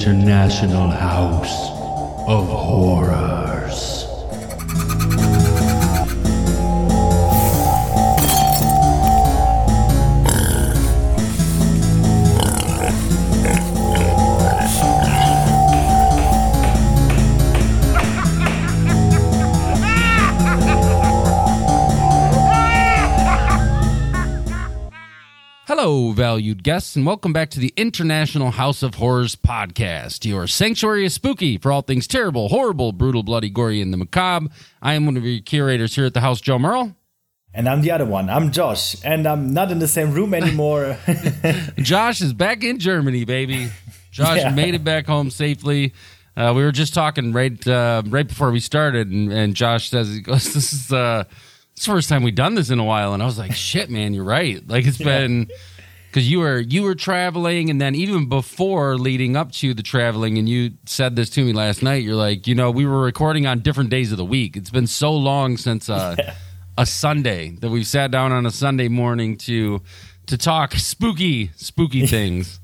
International House of Horrors. Guests, and welcome back to the International House of Horrors podcast, your sanctuary is spooky for all things terrible, horrible, brutal, bloody, gory, and the macabre. I am one of your curators here at the house, Joe Merle. And I'm the other one. I'm Josh, and I'm not in the same room anymore. Josh is back in Germany, baby. Josh Yeah. made it back home safely. Uh, we were just talking right uh, right before we started, and, and Josh says, he goes, "This is uh, it's the first time we've done this in a while." And I was like, "Shit, man, you're right. Like it's been." Because you were you were traveling, and then even before leading up to the traveling, and you said this to me last night. You're like, you know, we were recording on different days of the week. It's been so long since uh, a Sunday that we've sat down on a Sunday morning to to talk spooky spooky things.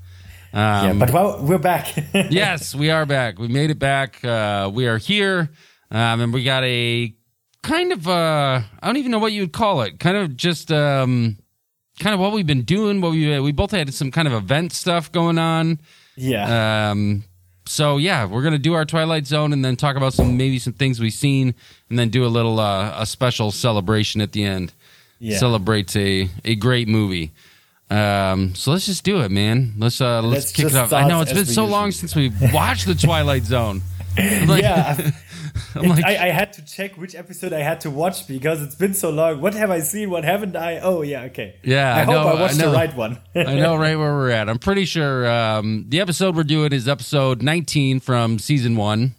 yeah, Um, but well, we're back. yes, we are back. We made it back. Uh, we are here, um, and we got a kind of uh, I don't even know what you would call it. Kind of just um, kind of what we've been doing. What we we both had some kind of event stuff going on. yeah. Um, so yeah, we're gonna do our Twilight Zone and then talk about some maybe some things we've seen, and then do a little uh, a special celebration at the end. Yeah. Celebrates a a great movie. Um, so let's just do it, man. Let's uh, let's, Let's kick it off. I know it's been so long since we watched the Twilight Zone. Like, yeah. Like, I, I had to check which episode I had to watch because it's been so long. What have I seen? What haven't I? Oh, yeah, okay. Yeah, I, I hope know, I watched I know. the right one. I know right where we're at. I'm pretty sure um, the episode we're doing is episode 19 from season one.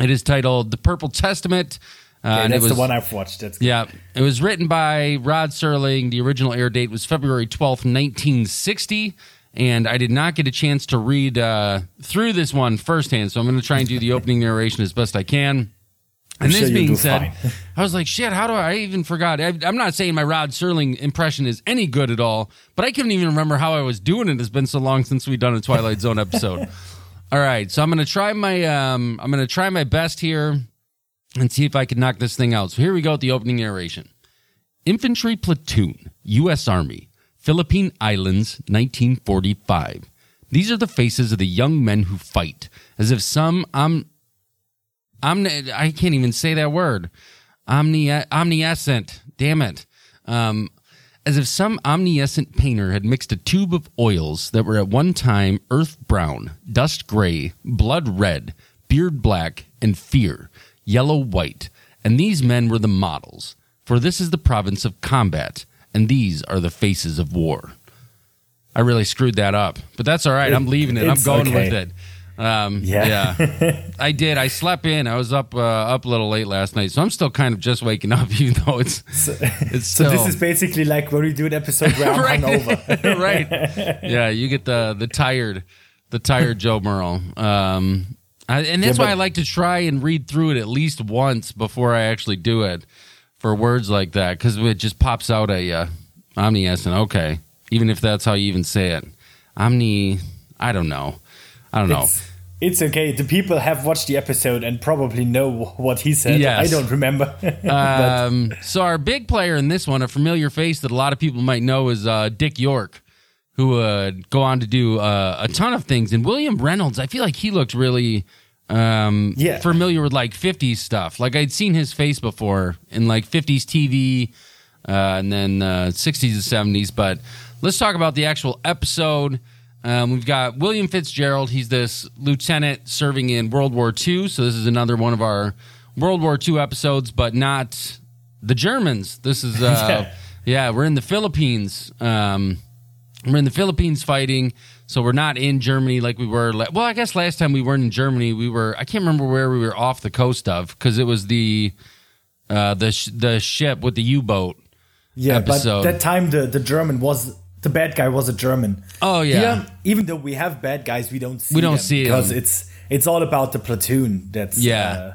It is titled "The Purple Testament." Uh, Okay, and it that's was, the one I've watched. That's good. Yeah, it was written by Rod Serling. The original air date was February twelfth, nineteen sixty. And I did not get a chance to read uh, through this one firsthand, so I'm going to try and do the opening narration as best I can. And sure this you'll being said. I was like, shit, how do I, I even forgot? I, I'm not saying my Rod Serling impression is any good at all, but I couldn't even remember how I was doing it. It's been so long since we've done a Twilight Zone episode. all right, so I'm going to try my um, I'm going to try my best here and see if I can knock this thing out. So here we go with the opening narration. Infantry Platoon, U.S. Army, Philippine Islands, 1945. These are the faces of the young men who fight, as if some um, omni- I can't even say that word. Omni- omniscient. Damn it. Um, as if some omniscient painter had mixed a tube of oils that were at one time earth brown, dust gray, blood red, beard black, and fear, yellow white. And these men were the models. For this is the province of combat, and these are the faces of war. I really screwed that up, but that's all right. I'm leaving it. I'm going okay. with it. Um, Yeah. yeah, I did. I slept in. I was up uh, up a little late last night, so I'm still kind of just waking up, even though it's it's So this is basically like when we do an episode where I'm right, hungover. right. Yeah, you get the the tired the tired Joe Merle. Um, I, and that's Yeah, why I like to try and read through it at least once before I actually do it for words like that because it just pops out at you. Omniscient. Okay, even if that's how you even say it. Omni. I don't know. I don't know. It's, it's okay. The people have watched the episode and probably know what he said. Yes. I don't remember. Um, so our big player in this one, a familiar face that a lot of people might know, is uh, Dick York, who would go on to do uh, a ton of things. And William Reynolds, I feel like he looked really um, Yeah. familiar with like 50s stuff. Like I'd seen his face before in like 50s TV uh, and then uh, 60s and 70s. But let's talk about the actual episode. Um, we've got William Fitzgerald. He's this lieutenant serving in World War II. So this is another one of our World War II episodes, but not the Germans. This is, uh, yeah, we're in the Philippines. Um, we're in the Philippines fighting, so we're not in Germany like we were. la- Well, I guess last time we weren't in Germany, we were. I can't remember where we were off the coast of because it was the uh, the sh- the ship with the U boat. yeah, episode. but that time the, the German was the bad guy was a German. Oh yeah, Here, even though we have bad guys, we don't see We don't them see because them. it's it's all about the platoon that's Yeah. uh,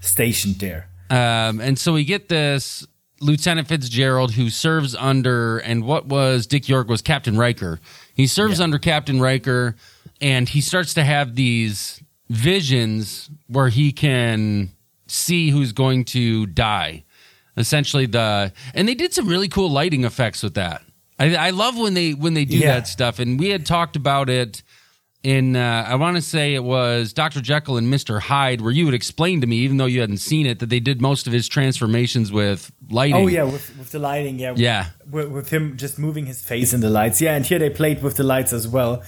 stationed there. Um, and so we get this Lieutenant Fitzgerald who serves under, and what was Dick York was Captain Riker. He serves Yeah. under Captain Riker, and he starts to have these visions where he can see who's going to die. Essentially, the and they did some really cool lighting effects with that. I, I love when they when they do Yeah. that stuff, and we had talked about it in uh, I want to say it was Dr. Jekyll and Mr. Hyde, where you would explain to me, even though you hadn't seen it, that they did most of his transformations with lighting. Oh yeah, with, with the lighting, yeah. Yeah. With, with him just moving his face in the lights, yeah. And here they played with the lights as well.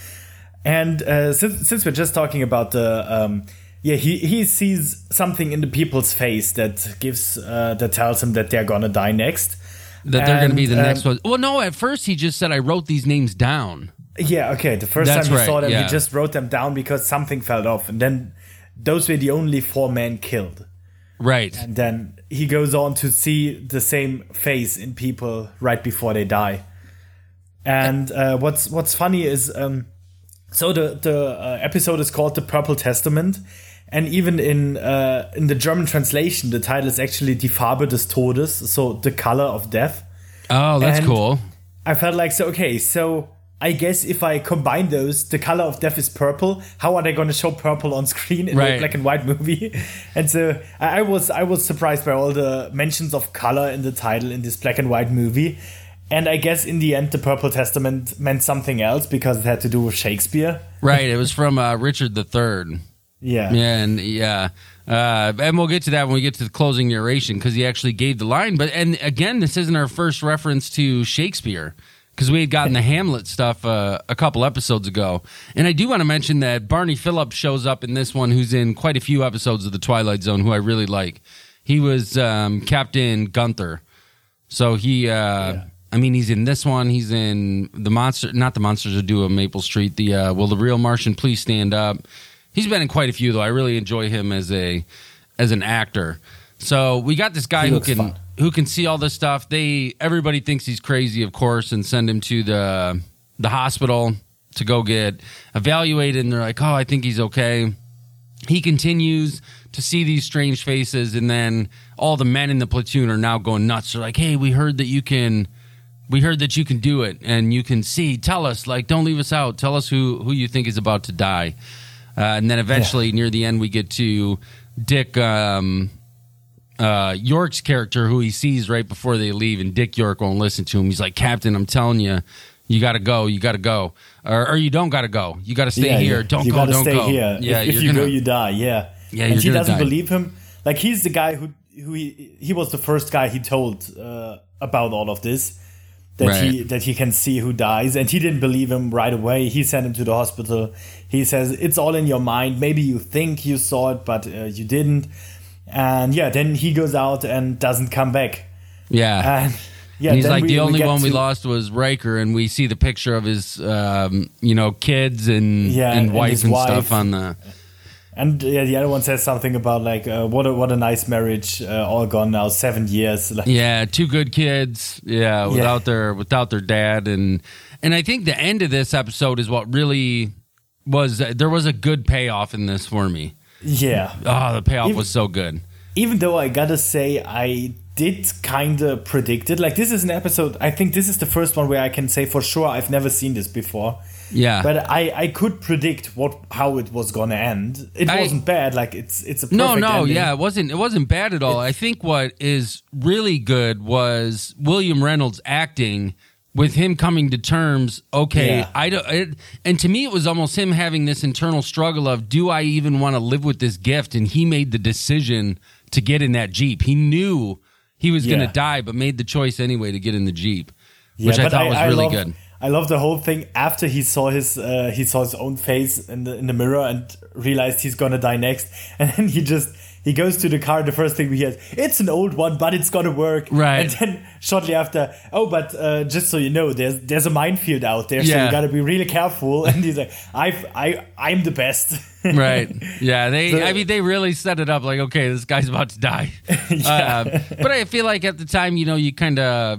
And uh, since since we're just talking about the, um, yeah, he he sees something in the people's face that gives uh, that tells him that they're gonna die next. that they're going to be the um, next one. Well, no, at first he just said I wrote these names down. Yeah, okay. The first That's time he right, saw them, yeah. he just wrote them down because something fell off, and then those were the only four men killed. Right. And then he goes on to see the same face in people right before they die. And uh, what's what's funny is, um, so the the uh, episode is called the Purple Testament, and even in uh, in the German translation, the title is actually Die Farbe des Todes, so the color of death. Oh, that's And- cool. I felt like so okay, so I guess if I combine those, the color of death is purple. How are they going to show purple on screen in a black and white movie? And so I I was I was surprised by all the mentions of color in the title in this black and white movie. And I guess in the end, the Purple Testament meant something else because it had to do with Shakespeare. Right. It was from uh, Richard III. Yeah. Yeah, and yeah, uh, and we'll get to that when we get to the closing narration because he actually gave the line. But and again, this isn't our first reference to Shakespeare because we had gotten the Hamlet stuff uh, a couple episodes ago. And I do want to mention that Barney Phillips shows up in this one, who's in quite a few episodes of the Twilight Zone, who I really like. He was um, Captain Gunther, so he. Uh, I mean, he's in this one. He's in the monster, not the monsters who do a Maple Street. The uh, will the real Martian please stand up? He's been in quite a few though. I really enjoy him as a as an actor. So we got this guy who can fun. who can see all this stuff. They everybody thinks he's crazy, of course, and send him to the the hospital to go get evaluated. And they're like, "Oh, I think he's okay." He continues to see these strange faces, and then all the men in the platoon are now going nuts. They're like, "Hey, we heard that you can." We heard that you can do it, and you can see. Tell us, like, don't leave us out. Tell us who who you think is about to die. Uh, and then eventually, near the end, we get to Dick um, uh, York's character, who he sees right before they leave, and Dick York won't listen to him. He's like, "Captain, I'm telling you, you got to go. You got to go, or, or you don't got to go. You got to stay Yeah, here. you- Don't you go. gotta Don't stay go. here. Yeah, if, if you gonna, go, you die. Yeah. Yeah, and he doesn't die. believe him. Like he's the guy who who he, he was the first guy he told uh, about all of this. That he that he can see who dies, and he didn't believe him right away. He sent him to the hospital. He says it's all in your mind. Maybe you think you saw it, but uh, you didn't. And yeah, then he goes out and doesn't come back. yeah. And yeah, And he's like, we- the only get one we lost was Riker, and we see the picture of his, um, you know, kids and Yeah, and and wife and wife. stuff on the. And yeah, the other one says something about like, uh, what a what a nice marriage, uh, all gone now, seven years. Like, Yeah, two good kids. Yeah, without their without their dad, and and I think the end of this episode is what really was. There was a good payoff in this for me. yeah. Oh, the payoff Even- was so good. Even though I gotta say I did kind of predict it. Like this is an episode. I think this is the first one where I can say for sure I've never seen this before. Yeah, But I, I could predict what how it was gonna end. It I- wasn't bad. Like it's it's a perfect no, no, ending. yeah, it wasn't. It wasn't bad at all. I think what is really good was William Reynolds acting with him coming to terms. Okay, Yeah. I don't. It, and to me, it was almost him having this internal struggle of, do I even want to live with this gift? And he made the decision to get in that jeep. He knew he was going Yeah. to die, but made the choice anyway to get in the jeep, Yeah, which I but thought was really love, good. I love the whole thing after he saw his uh, he saw his own face in the in the mirror and realized he's gonna die next, and then he just he goes to the car. The first thing we hear, it's an old one, but it's gonna work. Right. And then shortly after, oh, but uh, just so you know, there's there's a minefield out there, so you gotta be really careful. And he's like, I've I I'm the best. right yeah they So- i mean they really set it up like okay this guy's about to die Yeah. Um, but i feel like at the time you know you kind of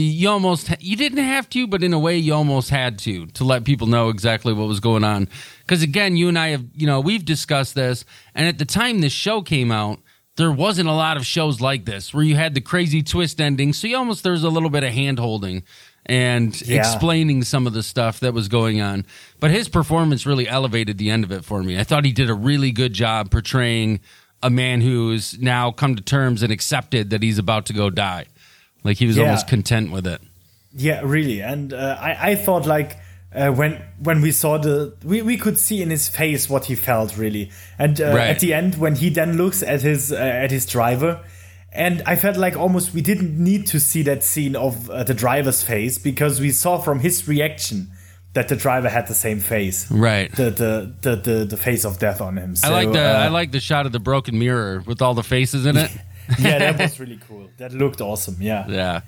you, almost you didn't have to but in a way you almost had to to let people know exactly what was going on because again you and i have you know we've discussed this and at the time this show came out there wasn't a lot of shows like this where you had the crazy twist ending. So you almost there's a little bit of hand holding and Yeah. explaining some of the stuff that was going on. But his performance really elevated the end of it for me. I thought he did a really good job portraying a man who's now come to terms and accepted that he's about to go die. Like he was Yeah. almost content with it. Yeah, really. And uh, I, I thought like uh, when when we saw the we, we could see in his face what he felt really. And uh, Right. at the end when he then looks at his uh, at his driver and I felt like almost we didn't need to see that scene of uh, the driver's face because we saw from his reaction that the driver had the same face. Right. The the the the, the face of death on him. So, I like the uh, I like the shot of the broken mirror with all the faces in it. yeah, that was really cool. That looked awesome. Yeah. Yeah.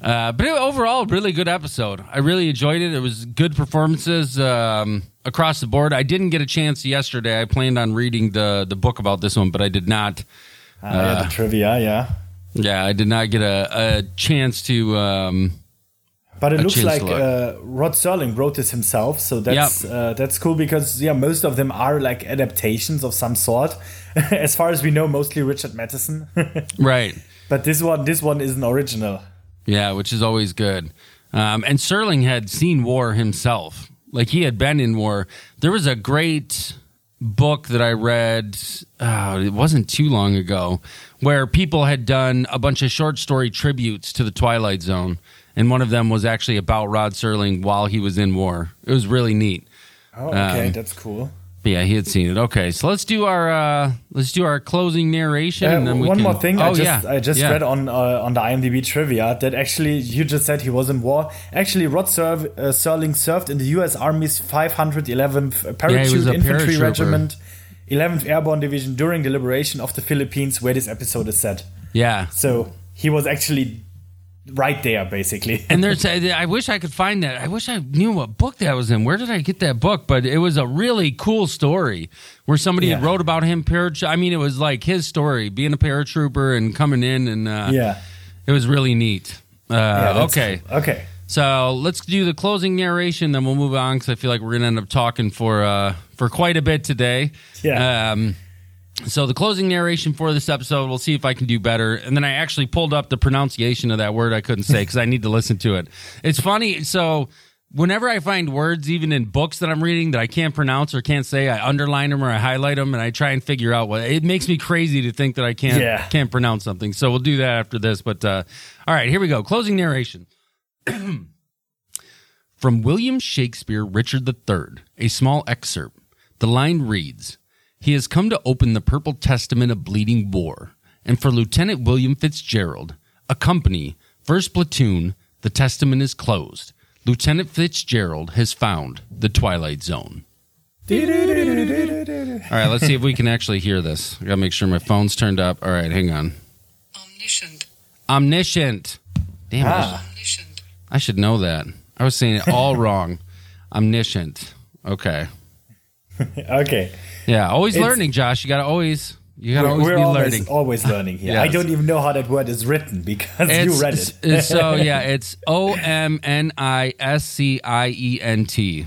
Uh, but it, overall, really good episode. I really enjoyed it. It was good performances um, across the board. I didn't get a chance yesterday. I planned on reading the the book about this one, but I did not. Uh, yeah, the trivia, yeah. Yeah, I did not get a, a chance to. Um, But it looks like uh, Rod Serling wrote this himself, so that's uh, that's cool because yeah, most of them are like adaptations of some sort. as far as we know, mostly Richard Matheson. right. but this one, this one is an original. Yeah, which is always good. Um, and Serling had seen war himself. Like he had been in war. There was a great book that I read, oh, it wasn't too long ago, where people had done a bunch of short story tributes to the Twilight Zone. And one of them was actually about Rod Serling while he was in war. It was really neat. Oh, okay, Um, that's cool. Yeah, he had seen it. Okay, so let's do our uh, let's do our closing narration. Uh, and then we one can- more thing, I Oh, just yeah. I just Yeah. read on uh, on the IMDb trivia that actually you just said he was in war. Actually, Rod Serv- uh, Serling served in the U.S. Army's 511th Parachute was a Infantry. Regiment, 11th Airborne Division during the liberation of the Philippines, where this episode is set. Yeah, So he was actually right there, basically. And there's, I wish I could find that. I wish I knew what book that was in. Where did I get that book? But it was a really cool story where somebody Yeah. wrote about him. Paratro- I mean, it was like his story, being a paratrooper and coming in, and uh, yeah. it was really neat. Uh, Yeah, okay. Okay. so let's do the closing narration, then we'll move on because I feel like we're gonna end up talking for uh, for quite a bit today. Yeah. Um, so the closing narration for this episode, we'll see if I can do better. And then I actually pulled up the pronunciation of that word I couldn't say because I need to listen to it. It's funny. So whenever I find words, even in books that I'm reading that I can't pronounce or can't say, I underline them or I highlight them and I try and figure out what. It makes me crazy to think that I can't Yeah. can't pronounce something. So we'll do that after this. But uh, all right, here we go. Closing narration. From William Shakespeare, Richard III, a small excerpt. The line reads He has come to open the purple testament of bleeding war, and for Lieutenant William Fitzgerald, a company, first platoon, the testament is closed. Lieutenant Fitzgerald has found the Twilight Zone. All right, let's see if we can actually hear this. I gotta make sure my phone's turned up. All right, hang on. Omniscient. Omniscient. Damn, I Ah. Omniscient. I should know that. I was saying it all wrong. Omniscient. Okay. Okay. Yeah, always It's- learning, Josh. You gotta always you gotta We're, always we're be always, learning. always learning here. I don't even know how that word is written because It's, you read it. so yeah, it's O M N I S C I E N T.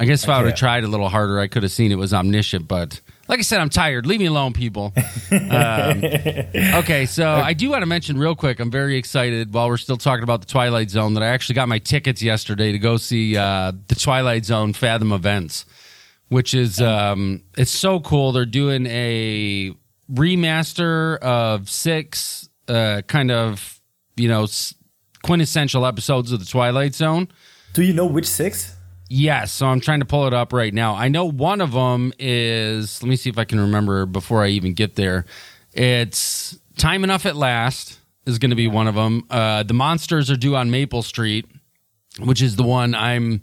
I guess if I would have tried a little harder, I could have seen it was omniscient. But like I said, I'm tired. Leave me alone, people. Um, okay, so I do want to mention real quick. I'm very excited while we're still talking about the Twilight Zone that I actually got my tickets yesterday to go see uh, the Twilight Zone Fathom events, which is um, it's so cool. They're doing a remaster of six uh, kind of you know quintessential episodes of the Twilight Zone. Do you know which six? Yes, so I'm trying to pull it up right now. I know one of them is. Let me see if I can remember before I even get there. It's time enough at last is going to be one of them. Uh, the monsters are due on Maple Street, which is the one I'm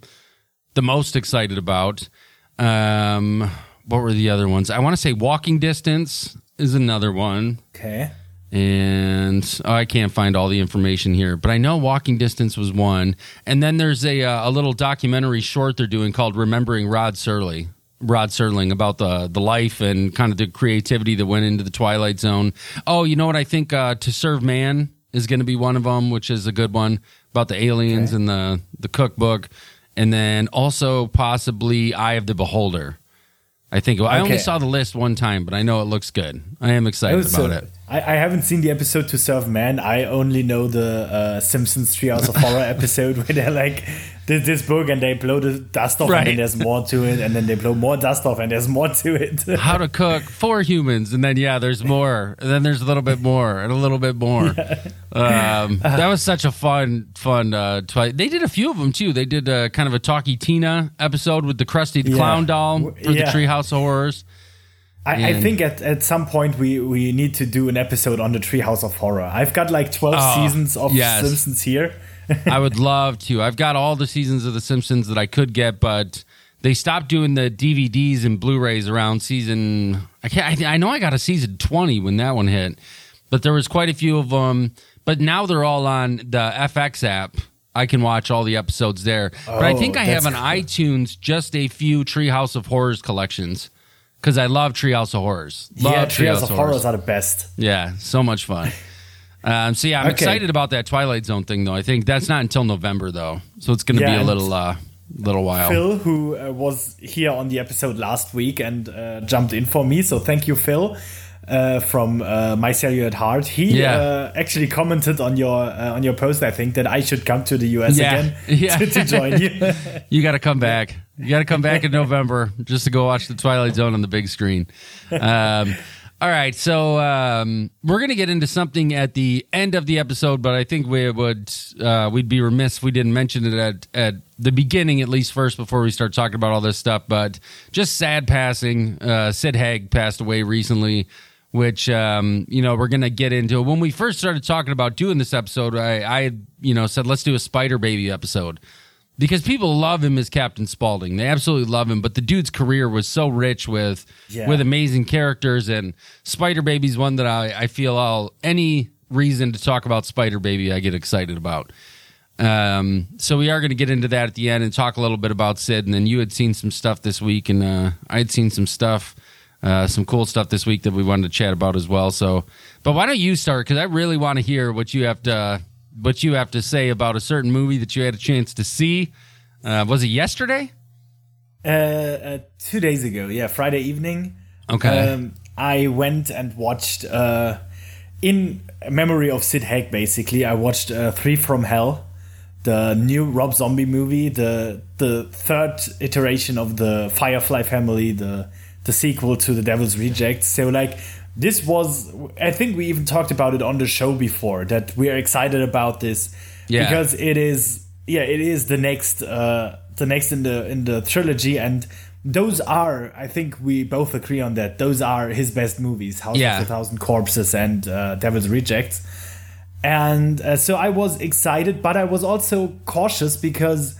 the most excited about. Um, what were the other ones? I want to say Walking Distance is another one. Okay. And oh, I can't find all the information here, but I know Walking Distance was one. And then there's a uh, a little documentary short they're doing called Remembering Rod Serling. Rod Serling about the the life and kind of the creativity that went into the Twilight Zone. Oh, you know what? I think uh, To Serve Man is going to be one of them, which is a good one about the aliens and the the cookbook, and then also possibly Eye of the Beholder. I think I only Okay. saw the list one time, but I know it looks good. I am excited so, about it. I, I haven't seen the episode to serve man. I only know the uh, Simpsons Treehouse of Horror episode where they're like this, this book and they blow the dust off Right. and then there's more to it and then they blow more dust off and there's more to it. How to cook for humans, and then yeah, there's more, and then there's a little bit more, and a little bit more. Um, that was such a fun, fun. Uh, twi- they did a few of them too. They did uh, kind of a Talkie Tina episode with the Krusty the Yeah. Clown doll for yeah. the Treehouse of Horrors. I, I think at, at some point we, we need to do an episode on the Treehouse of Horror. I've got like 12 Oh, seasons of yes. Simpsons here. I would love to. I've got all the seasons of The Simpsons that I could get, but they stopped doing the DVDs and Blu-rays around season. I can't. I, I know I got a season twenty when that one hit, but there was quite a few of them. But now they're all on the FX app. I can watch all the episodes there. but I Oh, think I oh, have on that's iTunes just a few Treehouse of Horrors collections because I love Treehouse of Horrors. Love yeah, Treehouse of Horrors are the best. yeah, so much fun. Um, so yeah, I'm Okay. excited about that Twilight Zone thing, though. I think that's not until November, though, so it's going to Yeah, be a little, uh, little while. Phil, who uh, was here on the episode last week and uh, jumped in for me. So thank you, Phil, uh, from uh, My Cellular at Heart. He Yeah. uh, actually commented on your uh, on your post. I think that I should come to the US Yeah. again Yeah. to, to join you. You got to come back. You got to come back in November just to go watch the Twilight Zone on the big screen. Um, all right, so um, we're going to get into something at the end of the episode, but I think we would uh, we'd be remiss if we didn't mention it at at the beginning at least first before we start talking about all this stuff. But just sad passing. Uh, Sid Haig passed away recently. Which um, you know we're gonna get into. When we first started talking about doing this episode, I, I you know said let's do a Spider Baby episode because people love him as Captain Spaulding. They absolutely love him, but the dude's career was so rich with Yeah. with amazing characters and Spider Baby's one that I, I feel I'll any reason to talk about Spider Baby I get excited about. Um, so we are going to get into that at the end and talk a little bit about Sid. And then you had seen some stuff this week, and uh, I had seen some stuff, uh, some cool stuff this week that we wanted to chat about as well. So, but why don't you start? Because I really want to hear what you have to what you have to say about a certain movie that you had a chance to see. Uh, was it yesterday? uh, uh, two days ago, yeah, Friday evening. Okay. Um, I went and watched, uh, in memory of Sid Haig, basically, I watched uh, Three from Hell, the new Rob Zombie movie, the the third iteration of the Firefly family, the the sequel to The Devil's Rejects. So, like, this was, I think we even talked about it on the show before, that we are excited about this Yeah. because it is, yeah, it is the next, uh, the next in the in the trilogy and those are i think we both agree on that those are his best movies house Yeah. of a thousand corpses and uh, devil's rejects and uh, so i was excited but i was also cautious because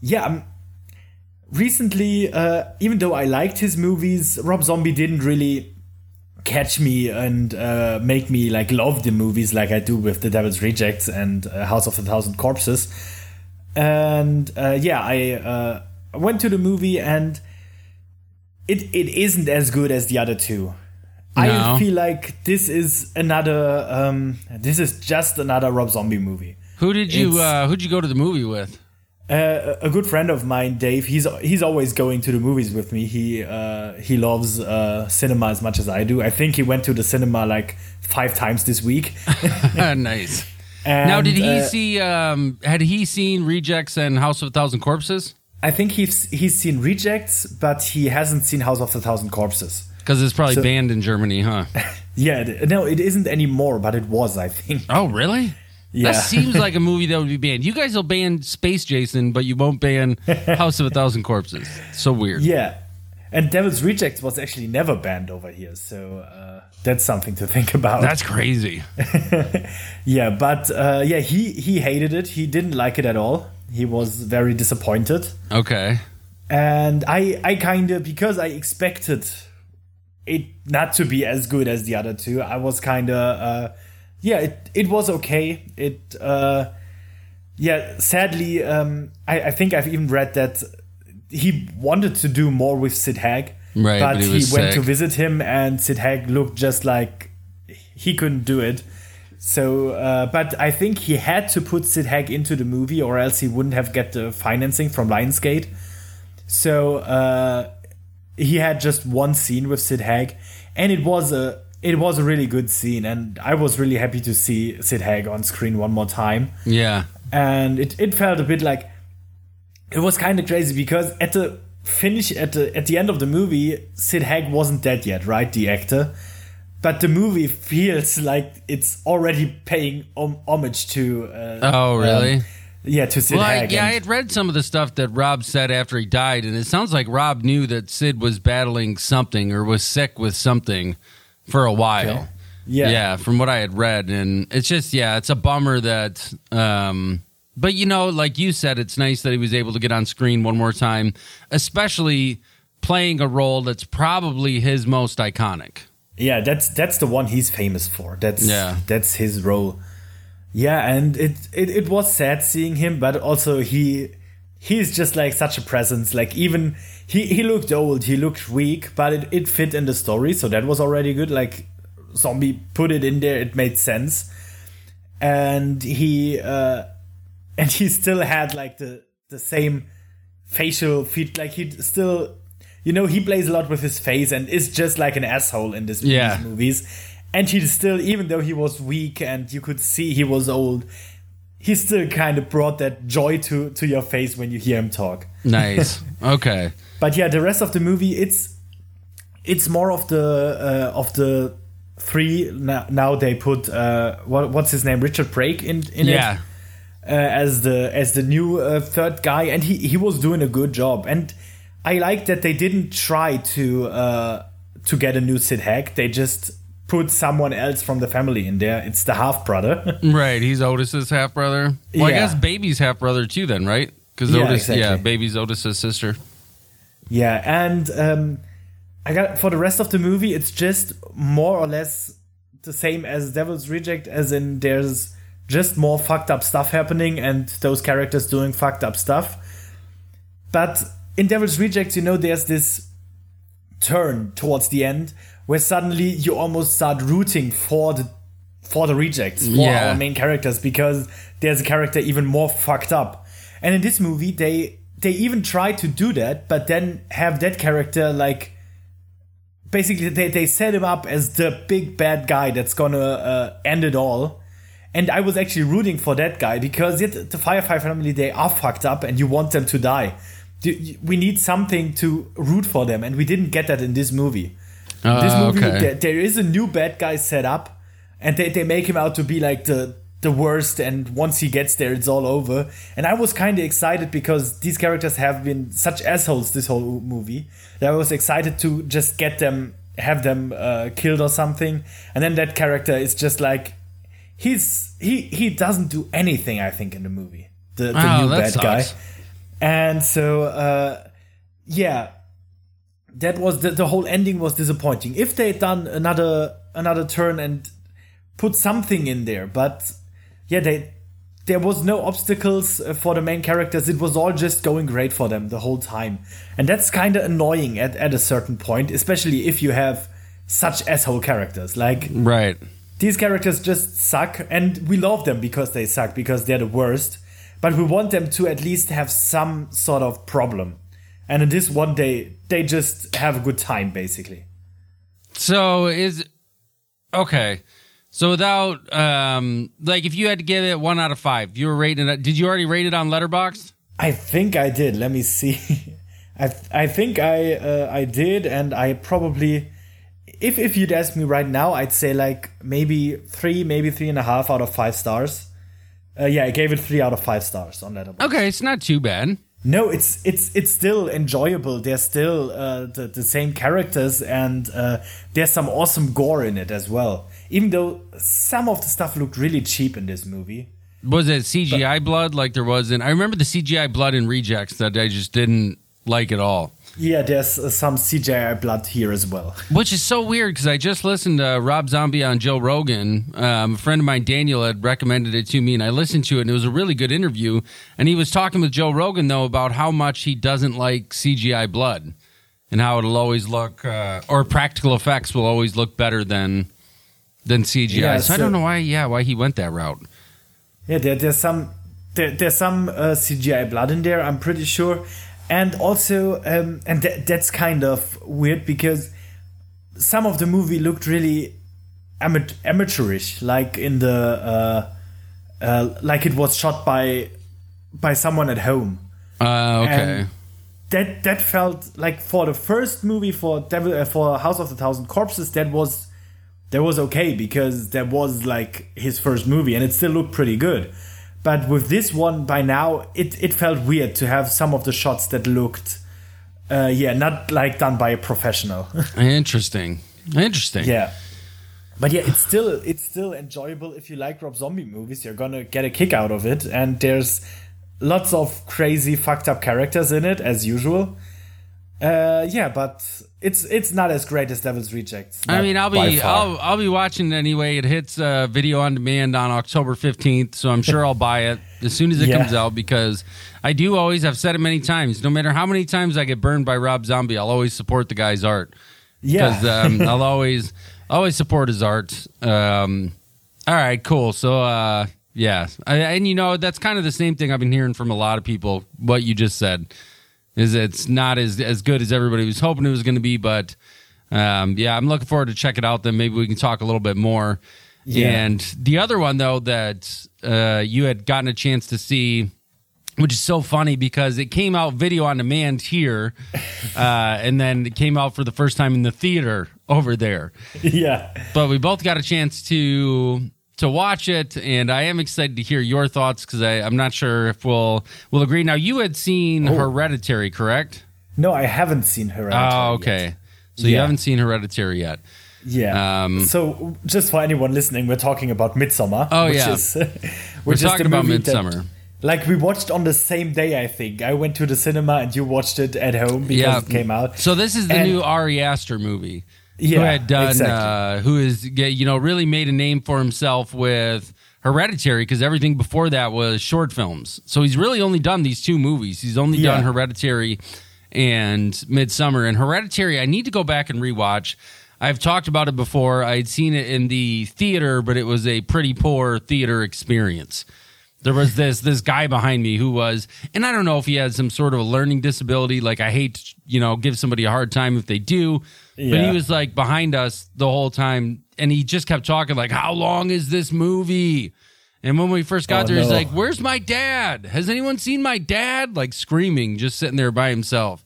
yeah um, recently uh, even though i liked his movies rob zombie didn't really catch me and uh, make me like love the movies like i do with the devil's rejects and uh, house of a thousand corpses and uh, yeah, I uh, went to the movie and it it isn't as good as the other two. No. I feel like this is another um, this is just another Rob Zombie movie. Who did you uh, who'd you go to the movie with? Uh, a good friend of mine, Dave, he's he's always going to the movies with me. He uh, he loves uh, cinema as much as I do. I think he went to the cinema like five times this week. nice. And, Now, did he uh, see? Um, had he seen Rejects and House of a Thousand Corpses? I think he's he's seen Rejects, but he hasn't seen House of a Thousand Corpses. Because it's probably So- banned in Germany, huh? Yeah, no, it isn't anymore, but it was, I think. Oh, really? Yeah. That seems like a movie that would be banned. You guys will ban Space Jason, but you won't ban House of a Thousand Corpses. So weird. Yeah. And Devil's Rejects was actually never banned over here, so uh, that's something to think about. That's crazy. yeah, but uh, yeah, he he hated it. He didn't like it at all. He was very disappointed, Okay. and I I kind of because I expected it not to be as good as the other two. I was kind of uh, yeah, it it was okay. It uh, yeah, sadly, um, I I think I've even read that he wanted to do more with Sid Haig, Right, but, but he he, went to visit him, and Sid Haig looked just like he couldn't do it. So, uh, but I think he had to put Sid Haig into the movie, or else he wouldn't have get the financing from Lionsgate. So uh, he had just one scene with Sid Haig, and it was a it was a really good scene, and I was really happy to see Sid Haig on screen one more time. Yeah. And it, it felt a bit like it was kind of crazy because at the finish at the at the end of the movie, Sid Haig wasn't dead yet, right? The actor. But the movie feels like it's already paying hom- homage to. Uh, Oh, really? um, yeah, to Sid Well, I, Haig. yeah, I had read some of the stuff that Rob said after he died, and it sounds like Rob knew that Sid was battling something or was sick with something for a while. Okay. Yeah. yeah, from what I had read, and it's just yeah, it's a bummer that. um But you know, like you said, it's nice that he was able to get on screen one more time, especially playing a role that's probably his most iconic. Yeah, that's that's the one he's famous for. That's Yeah. that's his role. Yeah, and it, it it was sad seeing him, but also he he's just like such a presence. Like even he he looked old, he looked weak, but it, it fit in the story, so that was already good. Like zombie put it in there, it made sense. And he uh and he still had like the the same facial feat like he still you know he plays a lot with his face and is just like an asshole in this Yeah. these movies and he still even though he was weak and you could see he was old he still kind of brought that joy to to your face when you hear him talk Nice. okay. but yeah the rest of the movie it's it's more of the uh, of the three now, now they put uh what, what's his name richard brake in in it Yeah. uh, as the as the new uh, third guy, and he he was doing a good job. And I like that they didn't try to uh, to get a new Sid Haig. They just put someone else from the family in there. It's the half brother. Right, he's Otis's half brother. Well, I guess Baby's half brother too, then, right? Because Yeah, Otis, exactly. yeah, Baby's Otis's sister. yeah, and um, I got for the rest of the movie, it's just more or less the same as Devil's Reject, as in there's just more fucked up stuff happening and those characters doing fucked up stuff. But in Devil's Reject, you know, there's this turn towards the end where suddenly you almost start rooting for the for the rejects for Yeah. our main characters because there's a character even more fucked up. And in this movie, they they even try to do that, but then have that character like basically they, they set him up as the big bad guy that's gonna uh, end it all and i was actually rooting for that guy because it, the firefly family they are fucked up and you want them to die we need something to root for them and we didn't get that in this movie this Uh, movie okay. there, there is a new bad guy set up and they, they make him out to be like the the worst and once he gets there it's all over. And i was kind of excited because these characters have been such assholes this whole movie that i was excited to just get them have them uh, killed or something. And then that character is just like he's he he doesn't do anything i think in the movie the, the Oh, new bad guy. and so uh yeah that was the, the whole ending was disappointing. If they had done another another turn and put something in there but yeah they there was no obstacles uh, for the main characters. It was all just going great for them the whole time. And that's kind of annoying at, at a certain point especially if you have such asshole characters. Like Right. these characters just suck and we love them because they suck because they're the worst. But we want them to at least have some sort of problem and in this one day they just have a good time basically So is okay. So without um like if you had to give it one out of five, you were rating it. Did you already rate it on Letterboxd? i think i did let me see i i think i uh, i did and i probably if if you'd ask me right now i'd say like maybe three maybe three and a half out of five stars uh, yeah i gave it three out of five stars on that Okay, it's not too bad. No, it's it's it's still enjoyable. There's still uh, the the same characters, and uh, there's some awesome gore in it as well. Even though some of the stuff looked really cheap in this movie. Was it CGI blood like there was in? I remember the CGI blood in Rejects that I just didn't like at all. Yeah, there's uh, some CGI blood here as well. Which is so weird because I just listened to Rob Zombie on Joe Rogan. Um, a friend of mine, Daniel, had recommended it to me, and I listened to it, and it was a really good interview. And he was talking with Joe Rogan, though, about how much he doesn't like CGI blood and how it'll always look, uh, or practical effects will always look better than than CGI. Yeah, so, I don't know why, yeah, why he went that route. Yeah, there, there's some there, there's some uh, CGI blood in there. I'm pretty sure, and also um, and tha- that's kind of weird because some of the movie looked really amat- amateurish, like in the uh, uh, like it was shot by by someone at home. Uh, okay. And that that felt like for the first movie for Devil uh, for House of the Thousand Corpses that was that was okay because that was like his first movie and it still looked pretty good. But with this one by now it it felt weird to have some of the shots that looked uh, yeah not like done by a professional. Interesting. Interesting. yeah. But yeah, it's still it's still enjoyable if you like Rob Zombie movies. You're gonna get a kick out of it, and there's lots of crazy, fucked up characters in it as usual. Uh, yeah, but it's it's not as great as Devil's Rejects. I mean, I'll be. I'll I'll be watching it anyway. It hits uh, video on demand on October fifteenth, so I'm sure I'll buy it as soon as it Yeah. comes out because I do always. I've said it many times. No matter how many times I get burned by Rob Zombie, I'll always support the guy's art yeah. because um, I'll always always support his art. Um, all right, cool. So uh, yeah, I, and you know that's kind of the same thing I've been hearing from a lot of people. What you just said is it's not as as good as everybody was hoping it was going to be, but um, yeah, I'm looking forward to check it out. Then maybe we can talk a little bit more. Yeah. And the other one though that uh, you had gotten a chance to see. Which is so funny because it came out video on demand here, uh, and then it came out for the first time in the theater over there yeah, but we both got a chance to to watch it and i am excited to hear your thoughts because i'm not sure if we'll we'll agree now you had seen Oh. hereditary correct no, I haven't seen Hereditary. oh yet. okay so you haven't seen hereditary yet Yeah. Um, so just for anyone listening, we're talking about Midsommar. Oh, which yeah. Is, we're is talking about movie that- midsommar like we watched on the same day, I think. I went to the cinema and you watched it at home because yeah it came out. so this is the And- new ari aster movie Yeah, who had done exactly. uh, who is you know really made a name for himself with hereditary because everything before that was short films. So he's really only done these two movies. He's only done hereditary and midsommar. And hereditary i need to go back and rewatch. I've talked about it before. I'd seen it in the theater but it was a pretty poor theater experience there was this this guy behind me who was and i don't know if he had some sort of a learning disability like i hate to, you know give somebody a hard time if they do but he was like behind us the whole time and he just kept talking like how long is this movie? And when we first got Oh, there he's like where's my dad? Has anyone seen my dad? Like screaming just sitting there by himself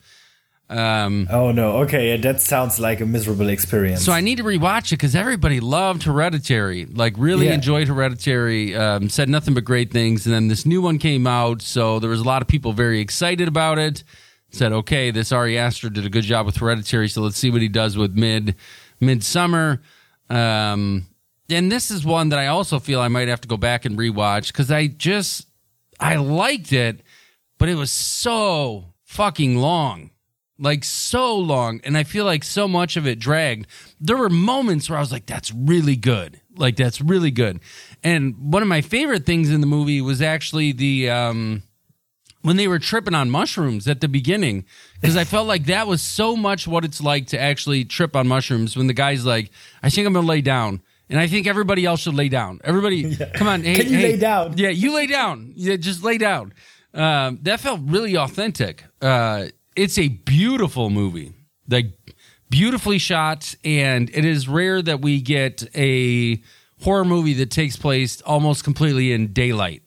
um Oh no, okay, yeah, that sounds like a miserable experience. so I need to rewatch it because everybody loved Hereditary, like really Yeah. enjoyed Hereditary, um, said nothing but great things. And then this new one came out, so there was a lot of people very excited about it. Said, okay, this Ari Aster did a good job with Hereditary, so let's see what he does with Mid Midsommar. Um, and this is one that I also feel I might have to go back and rewatch because I just I liked it, but it was so fucking long like so long and i feel like so much of it dragged there were moments where i was like that's really good like that's really good and one of my favorite things in the movie was actually the um when they were tripping on mushrooms at the beginning because i felt like that was so much what it's like to actually trip on mushrooms when the guy's like i think i'm gonna lay down and I think everybody else should lay down. Everybody, come on. Hey, Can you hey. lay down? Yeah, you lay down. Yeah, just lay down. Um, that felt really authentic. Uh, it's a beautiful movie, like beautifully shot, and it is rare that we get a horror movie that takes place almost completely in daylight.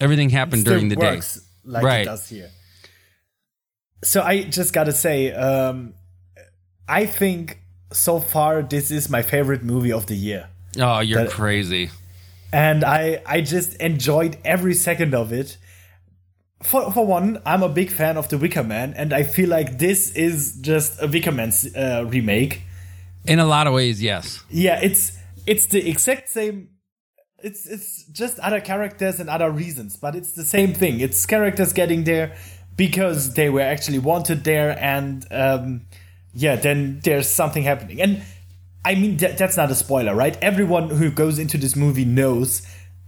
Everything happened during the day. like Right. it does here. So I just gotta say, um, I think so far this is my favorite movie of the year. Oh, you're That- crazy. and I I just enjoyed every second of it. For for one, I'm a big fan of The Wicker Man, and I feel like this is just a Wicker Man uh, remake. In a lot of ways, yes. Yeah, it's it's the exact same. It's it's just other characters and other reasons, but it's the same thing. It's characters getting there because they were actually wanted there, and um, yeah, then there's something happening. And I mean, that, that's not a spoiler, right? Everyone who goes into this movie knows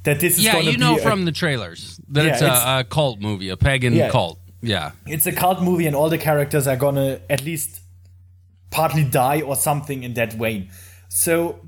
that this is Yeah, going to you know a- from the trailers that Yeah, it's, it's- a, a cult movie, a pagan Yeah. cult. Yeah. it's a cult movie and all the characters are gonna at least partly die or something in that vein. So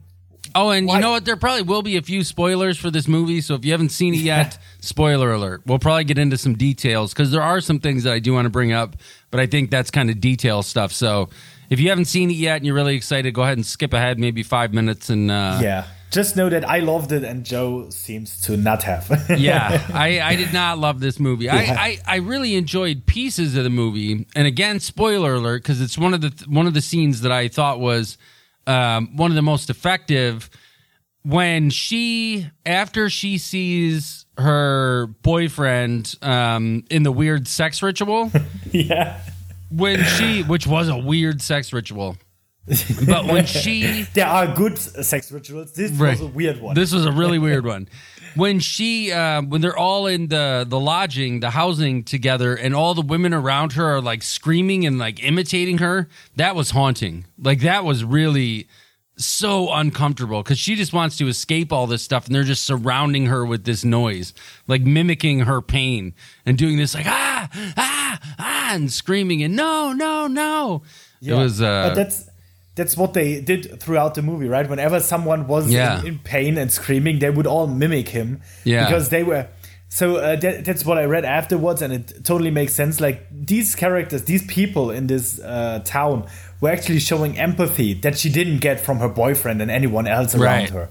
Oh, and Why- you know what? There probably will be a few spoilers for this movie. So if you haven't seen it yet, spoiler alert. We'll probably get into some details because there are some things that I do want to bring up, but I think that's kind of detail stuff. So if you haven't seen it yet and you're really excited, go ahead and skip ahead maybe five minutes and uh, yeah. Just know that I loved it and Joe seems to not have. yeah, I, I did not love this movie. I, I, I really enjoyed pieces of the movie, and again, spoiler alert, because it's one of the one of the scenes that I thought was um, one of the most effective. When she, after she sees her boyfriend um, in the weird sex ritual, yeah. when she, which was a weird sex ritual, but when she There are good sex rituals. This Right. was a weird one. This was a really weird one. When she, uh, when they're all in the the lodging, the housing together, and all the women around her are like screaming and like imitating her, that was haunting. Like that was really so uncomfortable because she just wants to escape all this stuff, and they're just surrounding her with this noise, like mimicking her pain and doing this like ah ah ah and screaming and no no no. It was uh, but that's that's what they did throughout the movie, right? Whenever someone was Yeah. in, in pain and screaming, they would all mimic him. Yeah. because they were. So uh, that, that's what I read afterwards, and it totally makes sense. Like these characters, these people in this uh, town were actually showing empathy that she didn't get from her boyfriend and anyone else around Right. her.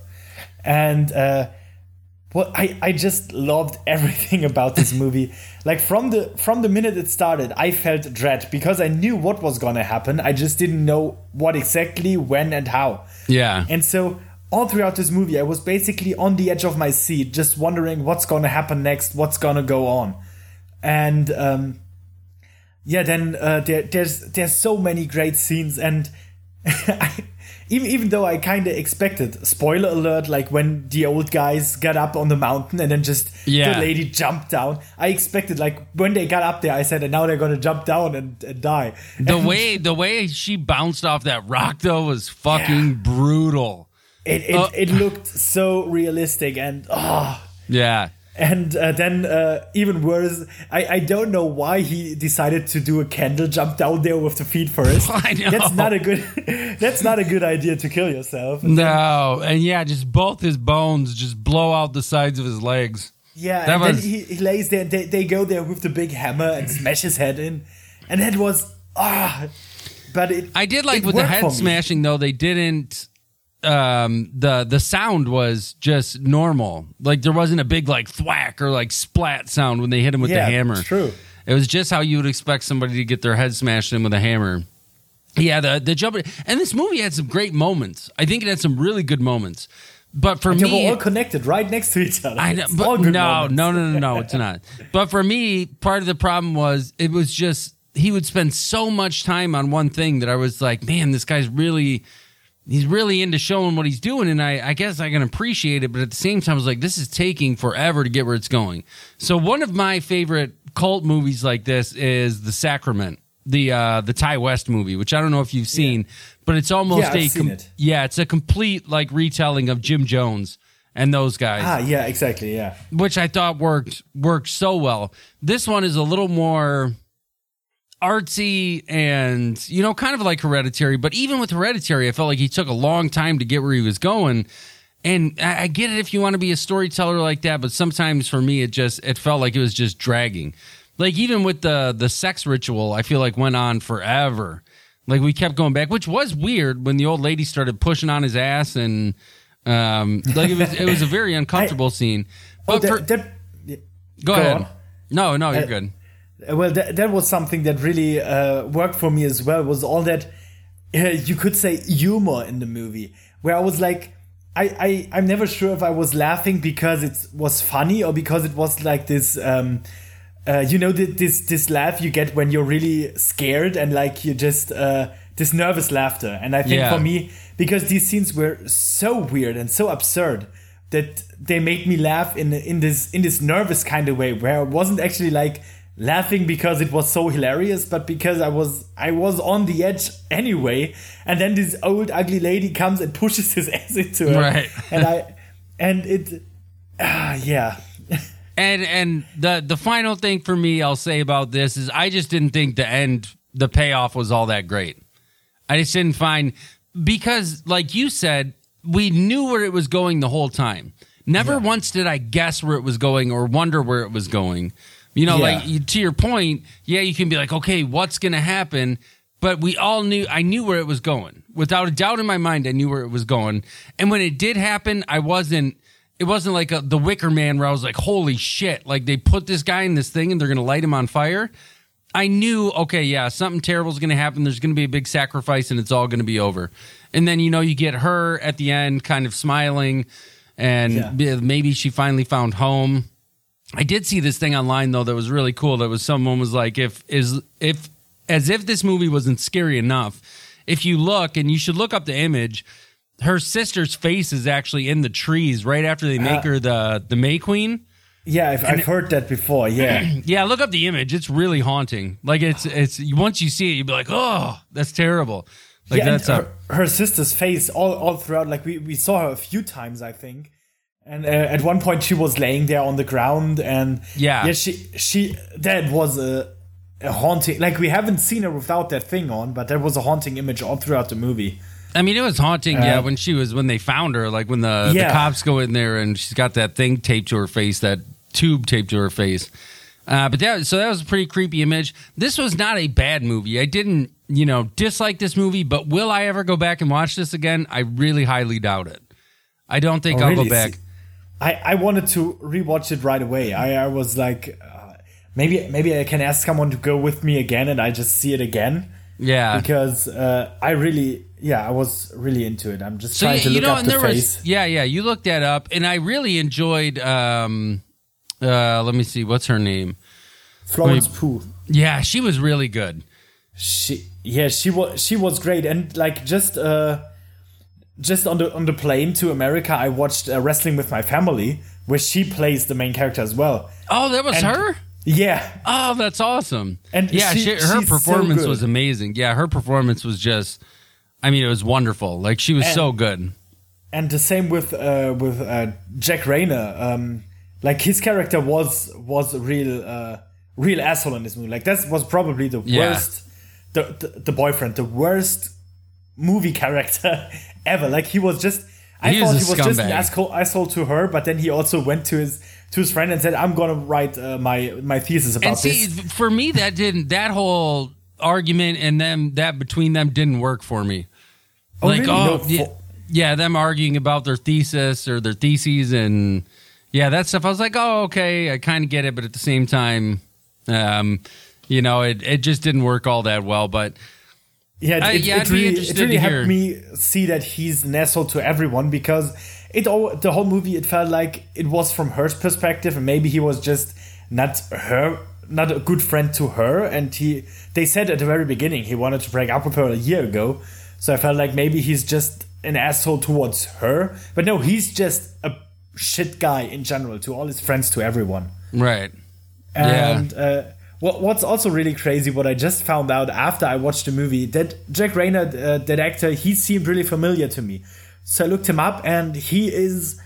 And uh, well, I, I just loved everything about this movie. like from the from the minute it started, I felt dread because I knew what was gonna happen. I just didn't know what exactly, when, and how. yeah And so all throughout this movie, I was basically on the edge of my seat, just wondering what's gonna happen next, what's gonna go on, and um, yeah, then uh, there, there's there's so many great scenes, and I, even even though I kind of expected spoiler alert, like when the old guys got up on the mountain and then just Yeah. the lady jumped down, I expected like when they got up there, I said, and now they're gonna jump down and, and die. The And way the way she bounced off that rock though was fucking brutal. it it, Uh, it looked so realistic and oh. Yeah. And uh, then, uh, even worse, I, I don't know why he decided to do a candle jump down there with the feet first. I know. That's not a good. that's not a good idea to kill yourself. No, and yeah, just both his bones just blow out the sides of his legs. Yeah, That and was- then he, he lays there. And they, they go there with the big hammer and smash his head in, and that was ah. But it. I did like it with the head smashing though, they didn't um the the sound was just normal. Like there wasn't a big like thwack or like splat sound when they hit him with Yeah, the hammer. true. It was just how you would expect somebody to get their head smashed in with a hammer. Yeah, the the jump and this movie had some great moments. I think it had some really good moments. But for me, were all connected right next to each other. I know, but no, no, no, no, no, it's not. But for me, part of the problem was it was just he would spend so much time on one thing that I was like, man, this guy's really he's really into showing what he's doing, and I, I guess I can appreciate it, but at the same time, I was like, this is taking forever to get where it's going. So one of my favorite cult movies like this is The Sacrament. The uh the Ti West movie, which I don't know if you've seen, but it's almost Yeah, a seen it. yeah, it's a complete like retelling of Jim Jones and those guys Ah, yeah, exactly. Yeah. which I thought worked worked so well. This one is a little more artsy and you know kind of like hereditary but even with hereditary i felt like he took a long time to get where he was going and i, I get it if you want to be a storyteller like that but sometimes for me it just it felt like it was just dragging like even with the the sex ritual i feel like went on forever like we kept going back which was weird when the old lady started pushing on his ass and um like it was it was a very uncomfortable scene Oh, but for, that, that, Go, Go ahead. on. No, no, you're good. Well that, that was something that really uh, worked for me as well was all that uh, you could say humor in the movie where i was like I, I i'm never sure if i was laughing because it was funny or because it was like this um uh, you know th- this this laugh you get when you're really scared and like you just uh this nervous laughter and i think Yeah. for me because these scenes were so weird and so absurd that they made me laugh in in this in this nervous kind of way where I wasn't actually like laughing because it was so hilarious but because I was I was on the edge anyway and then this old ugly lady comes and pushes his ass into her Right. and I and it ah yeah And and the the final thing for me I'll say about this is I just didn't think the end the payoff was all that great. I just didn't find because like you said, we knew where it was going the whole time. Never once did I guess where it was going or wonder where it was going. You know, Yeah. like you, to your point, yeah, you can be like, okay, what's going to happen? but we all knew I knew where it was going. Without a doubt in my mind, I knew where it was going. And when it did happen, I wasn't it wasn't like a, the Wicker Man where I was like, "Holy shit, like they put this guy in this thing and they're going to light him on fire." I knew, okay, yeah, something terrible is going to happen. There's going to be a big sacrifice and it's all going to be over. And then, you know, you get her at the end kind of smiling and Yeah. maybe she finally found home. I did see this thing online though that was really cool. That was someone was like, if is if as if this movie wasn't scary enough, if you look and you should look up the image, her sister's face is actually in the trees right after they make Ah. her the the May Queen. Yeah, I've, I've heard that before. Yeah, Yeah, look up the image. It's really haunting. Like it's it's once you see it, you'd be like, oh, that's terrible. Like yeah. that's a her, her sister's face all all throughout. Like we we saw her a few times, I think. And uh, at one point, she was laying there on the ground, and Yeah. yeah, she she that was a, a haunting. Like we haven't seen her without that thing on, but that was a haunting image all throughout the movie. I mean, it was haunting. yeah, Uh, when she was when they found her, like when the, the cops go in there and she's got that thing taped to her face, that tube taped to her face. Uh, but that so that was a pretty creepy image. This was not a bad movie. I didn't, you know, dislike this movie, but will I ever go back and watch this again? I really highly doubt it. I don't think Oh, I'll really? go back. I, I wanted to rewatch it right away. I, I was like, uh, maybe maybe I can ask someone to go with me again, and I just see it again Yeah. because uh, I really, yeah, I was really into it. I'm just So trying yeah, to you look know, up the face. was yeah, yeah. You looked that up, and I really enjoyed. um uh Let me see, what's her name? Florence Pugh. Yeah, she was really good. She, yeah, she was she was great, and like just uh, just on the on the plane to America, I watched uh, Wrestling with My Family, where she plays the main character as well. Oh, that was And- her. Yeah, Oh, that's awesome. And yeah, she- she, her she's so performance was amazing. Yeah, her performance was just. I mean, it was wonderful. Like she was so good. and the same with uh, with uh, Jack Reynor. Um, like his character was was a real uh, real asshole in this movie. Like that was probably the Yeah. worst, the, the the boyfriend, the worst movie character ever. Like he was just. I He thought he was just an scumbag. asshole, asshole to her, but then he also went to his to his friend and said, "I'm gonna write uh, my my thesis about And see, this." for me, that didn't. That whole argument and them that between them didn't work for me. Oh, like, really? oh, No, yeah, for- yeah, them arguing about their thesis or their theses and yeah, that stuff. I was like, oh, okay, I kind of get it, but at the same time, um, you know, it it just didn't work all that well. But Yeah, it, Uh, yeah, it I'd really, it really helped me see that he's an asshole to everyone because it all the whole movie it felt like it was from her perspective and maybe he was just not her not a good friend to her. And he they said at the very beginning he wanted to break up with her a year ago. So I felt like maybe he's just an asshole towards her. But no he's just a shit guy in general to all his friends to everyone. Right, Yeah. uh, what, what's also really crazy, what I just found out after I watched the movie, that Jack Reynor, uh, that actor, he seemed really familiar to me. So I looked him up, and he is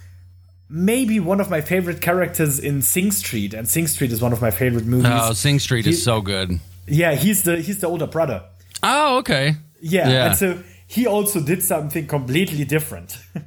maybe one of my favorite characters in Sing Street, and Sing Street is one of my favorite movies. oh, Sing Street is so good. yeah, he's the he's the older brother. Oh, okay. Yeah, Yeah. and so he also did something completely different.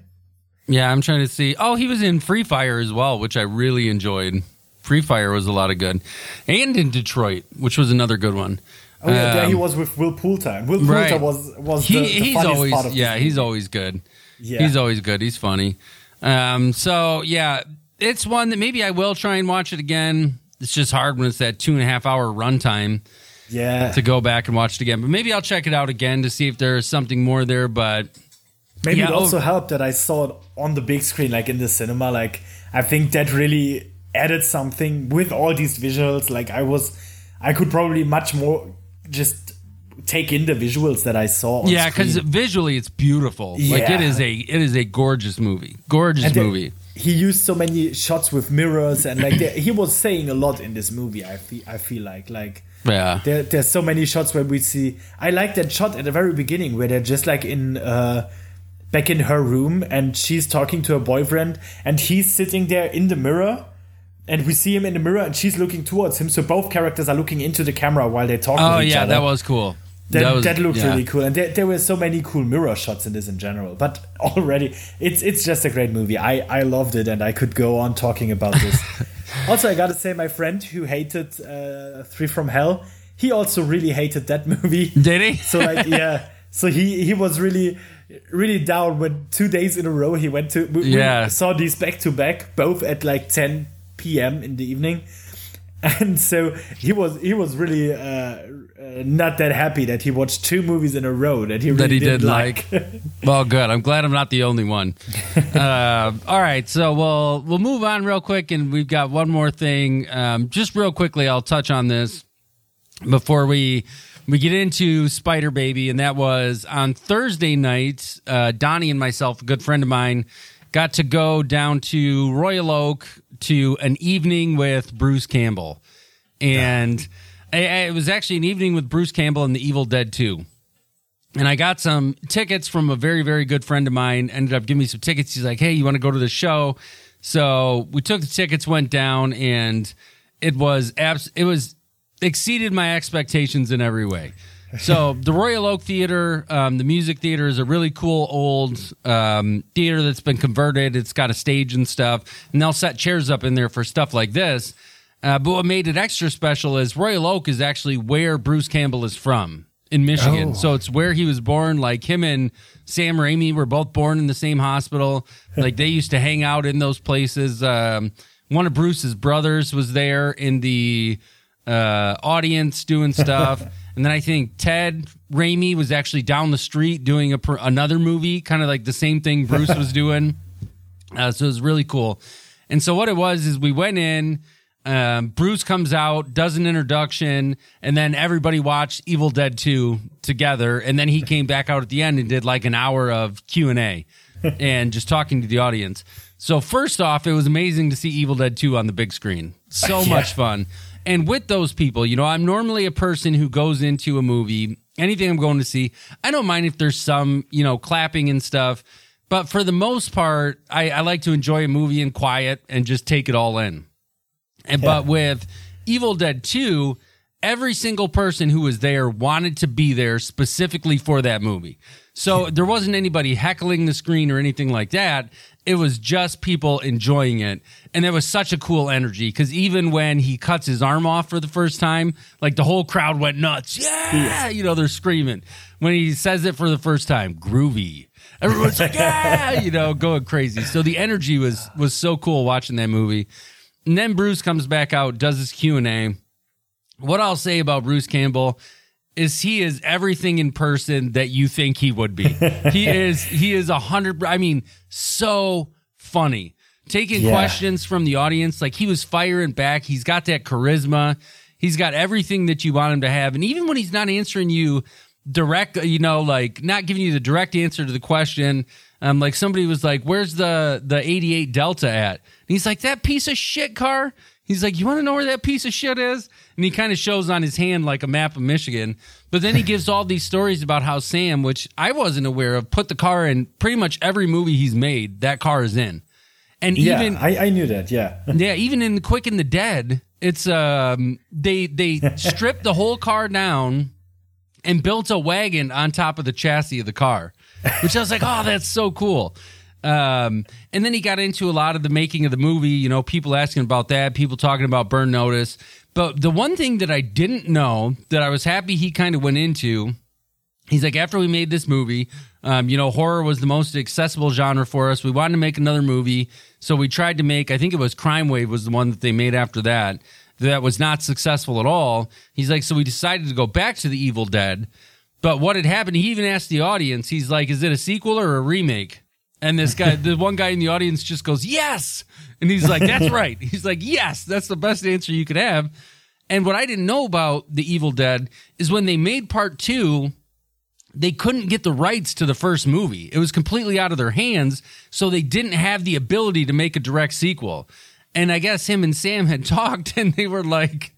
Yeah, I'm trying to see. Oh, he was in Free Fire as well, which I really enjoyed. Free Fire was a lot of good, and in Detroit, which was another good one. Oh yeah, there he Um, was with Will Poulter, Will Poulter right. was was He, the, the he's always part of yeah, he's movie. always good. Yeah. He's always good. He's funny. Um, so yeah, it's one that maybe I will try and watch it again. It's just hard when it's that two and a half hour runtime yeah. to go back and watch it again. But maybe I'll check it out again to see if there's something more there. But Maybe Yeah, it also oh- helped that I saw it on the big screen, like in the cinema. Like I think that really added something with all these visuals. Like I was, I could probably much more just take in the visuals that I saw. Yeah, because visually it's beautiful. Like it is a it is a gorgeous movie. Gorgeous And movie. he used so many shots with mirrors and like the, he was saying a lot in this movie. I feel, I feel like like Yeah. there, there's so many shots where we see. I like that shot at the very beginning where they're just like in uh, back in her room and she's talking to her boyfriend and he's sitting there in the mirror and we see him in the mirror and she's looking towards him. So both characters are looking into the camera while they talk. Oh yeah, other. that was cool. That, that, was- looked yeah. really cool, and there, there were so many cool mirror shots in this in general. But already, it's it's just a great movie. I I loved it, and I could go on talking about this. also, I gotta say, my friend who hated uh, Three from Hell, he also really hated that movie. Did he? So like yeah, so he he was really really down when two days in a row he went to we, we Yeah. saw these back to back both at like 10 p.m. in the evening. And so he was he was really uh, uh, not that happy that he watched two movies in a row that he really that he did like. well, good. I'm glad I'm not the only one. uh, all right, so we'll we'll move on real quick, and we've got one more thing. Um, just real quickly, I'll touch on this before we we get into Spider Baby, and that was on Thursday night. Uh, Donnie and myself, a good friend of mine, got to go down to Royal Oak to an evening with Bruce Campbell, and I- I- it was actually an evening with Bruce Campbell and the Evil Dead Two and I got some tickets from a very, very good friend of mine. Ended up giving me some tickets. He's like, "Hey, you want to go to the show?" So we took the tickets, went down, and it was abs- it was exceeded my expectations in every way. So the Royal Oak Theater, um, the music theater, is a really cool old um, theater that's been converted. It's got a stage and stuff, and they'll set chairs up in there for stuff like this. Uh, but what made it extra special is Royal Oak is actually where Bruce Campbell is from in Michigan. Oh. So it's where he was born. Like him and Sam Raimi were both born in the same hospital. Like they used to hang out in those places. Um, one of Bruce's brothers was there in the uh, audience doing stuff. and then I think Ted Raimi was actually down the street doing a, another movie, kind of like the same thing Bruce was doing. Uh, so it was really cool. And so what it was is we went in. Um, Bruce comes out, does an introduction, and then everybody watched Evil Dead 2 together. And then he came back out at the end and did like an hour of Q and A, and just talking to the audience. So first off, it was amazing to see Evil Dead 2 on the big screen. So much fun. And with those people, you know, I'm normally a person who goes into a movie, anything I'm going to see. I don't mind if there's some, you know, clapping and stuff. But for the most part, I, I like to enjoy a movie in quiet and just take it all in. And but with Evil Dead 2, every single person who was there wanted to be there specifically for that movie. So there wasn't anybody heckling the screen or anything like that. It was just people enjoying it. And there was such a cool energy because even when he cuts his arm off for the first time, like the whole crowd went nuts. Yeah. You know, they're screaming. When he says it for the first time, groovy. Everyone's like, yeah, you know, going crazy. So the energy was was so cool watching that movie. And then Bruce comes back out, does his Q and A. What I'll say about Bruce Campbell is he is everything in person that you think he would be. he is he is a hundred. I mean, so funny. Taking Yeah. questions from the audience, like he was firing back. He's got that charisma. He's got everything that you want him to have. And even when he's not answering you direct, you know, like not giving you the direct answer to the question, um, like somebody was like, "Where's the the 88 Delta at?" And he's like, "That piece of shit car." He's like, "You want to know where that piece of shit is?" And he kind of shows on his hand like a map of Michigan. But then he gives all these stories about how Sam, which I wasn't aware of, put the car in pretty much every movie he's made. That car is in, and Yeah, even I, I knew that. Yeah. yeah, even in Quick and the Dead, it's um they they stripped the whole car down and built a wagon on top of the chassis of the car, which I was like, oh, that's so cool. Um, and then he got into a lot of the making of the movie. You know, people asking about that, people talking about Burn Notice. But the one thing that I didn't know that I was happy he kind of went into he's like after we made this movie um, you know horror was the most accessible genre for us we wanted to make another movie so we tried to make i think it was crime wave was the one that they made after that that was not successful at all he's like so we decided to go back to the evil dead but what had happened he even asked the audience he's like is it a sequel or a remake and this guy the one guy in the audience just goes yes and he's like that's right he's like yes that's the best answer you could have and what i didn't know about the evil dead is when they made part two they couldn't get the rights to the first movie. It was completely out of their hands, so they didn't have the ability to make a direct sequel. And I guess him and Sam had talked and they were like,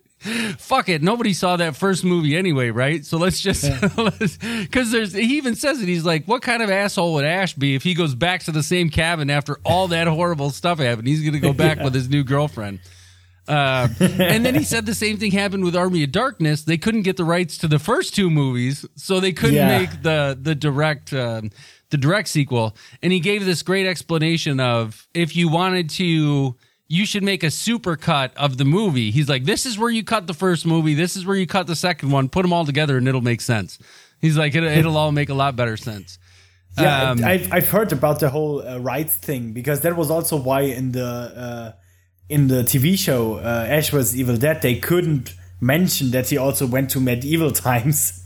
fuck it, nobody saw that first movie anyway, right? So let's just cuz there's he even says it he's like, what kind of asshole would Ash be if he goes back to the same cabin after all that horrible stuff happened? He's going to go back with his new girlfriend. Uh, and then he said the same thing happened with Army of Darkness. They couldn't get the rights to the first two movies, so they couldn't Yeah. make the the direct um, the direct sequel. And he gave this great explanation of if you wanted to you should make a super cut of the movie. He's like, this is where you cut the first movie. This is where you cut the second one. Put them all together and it'll make sense. He's like, it, it'll all make a lot better sense. Yeah, Um, I've, I've heard about the whole uh, rights thing because that was also why in the uh, in the TV show uh, Ash vs Evil Dead they couldn't mention that he also went to medieval times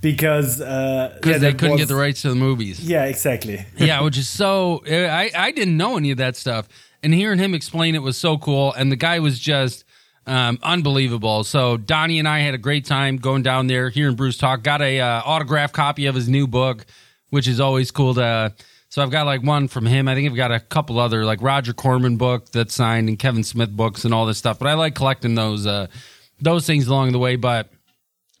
because uh, Because yeah, they couldn't was- get the rights to the movies. Yeah, exactly. yeah, which is so. I I didn't know any of that stuff, and hearing him explain it was so cool. And the guy was just um, unbelievable. So Donnie and I had a great time going down there, hearing Bruce talk. Got a uh, autograph copy of his new book, which is always cool to. So I've got like one from him. I think I've got a couple other like Roger Corman book that's signed and Kevin Smith books and all this stuff. But I like collecting those uh, those things along the way. But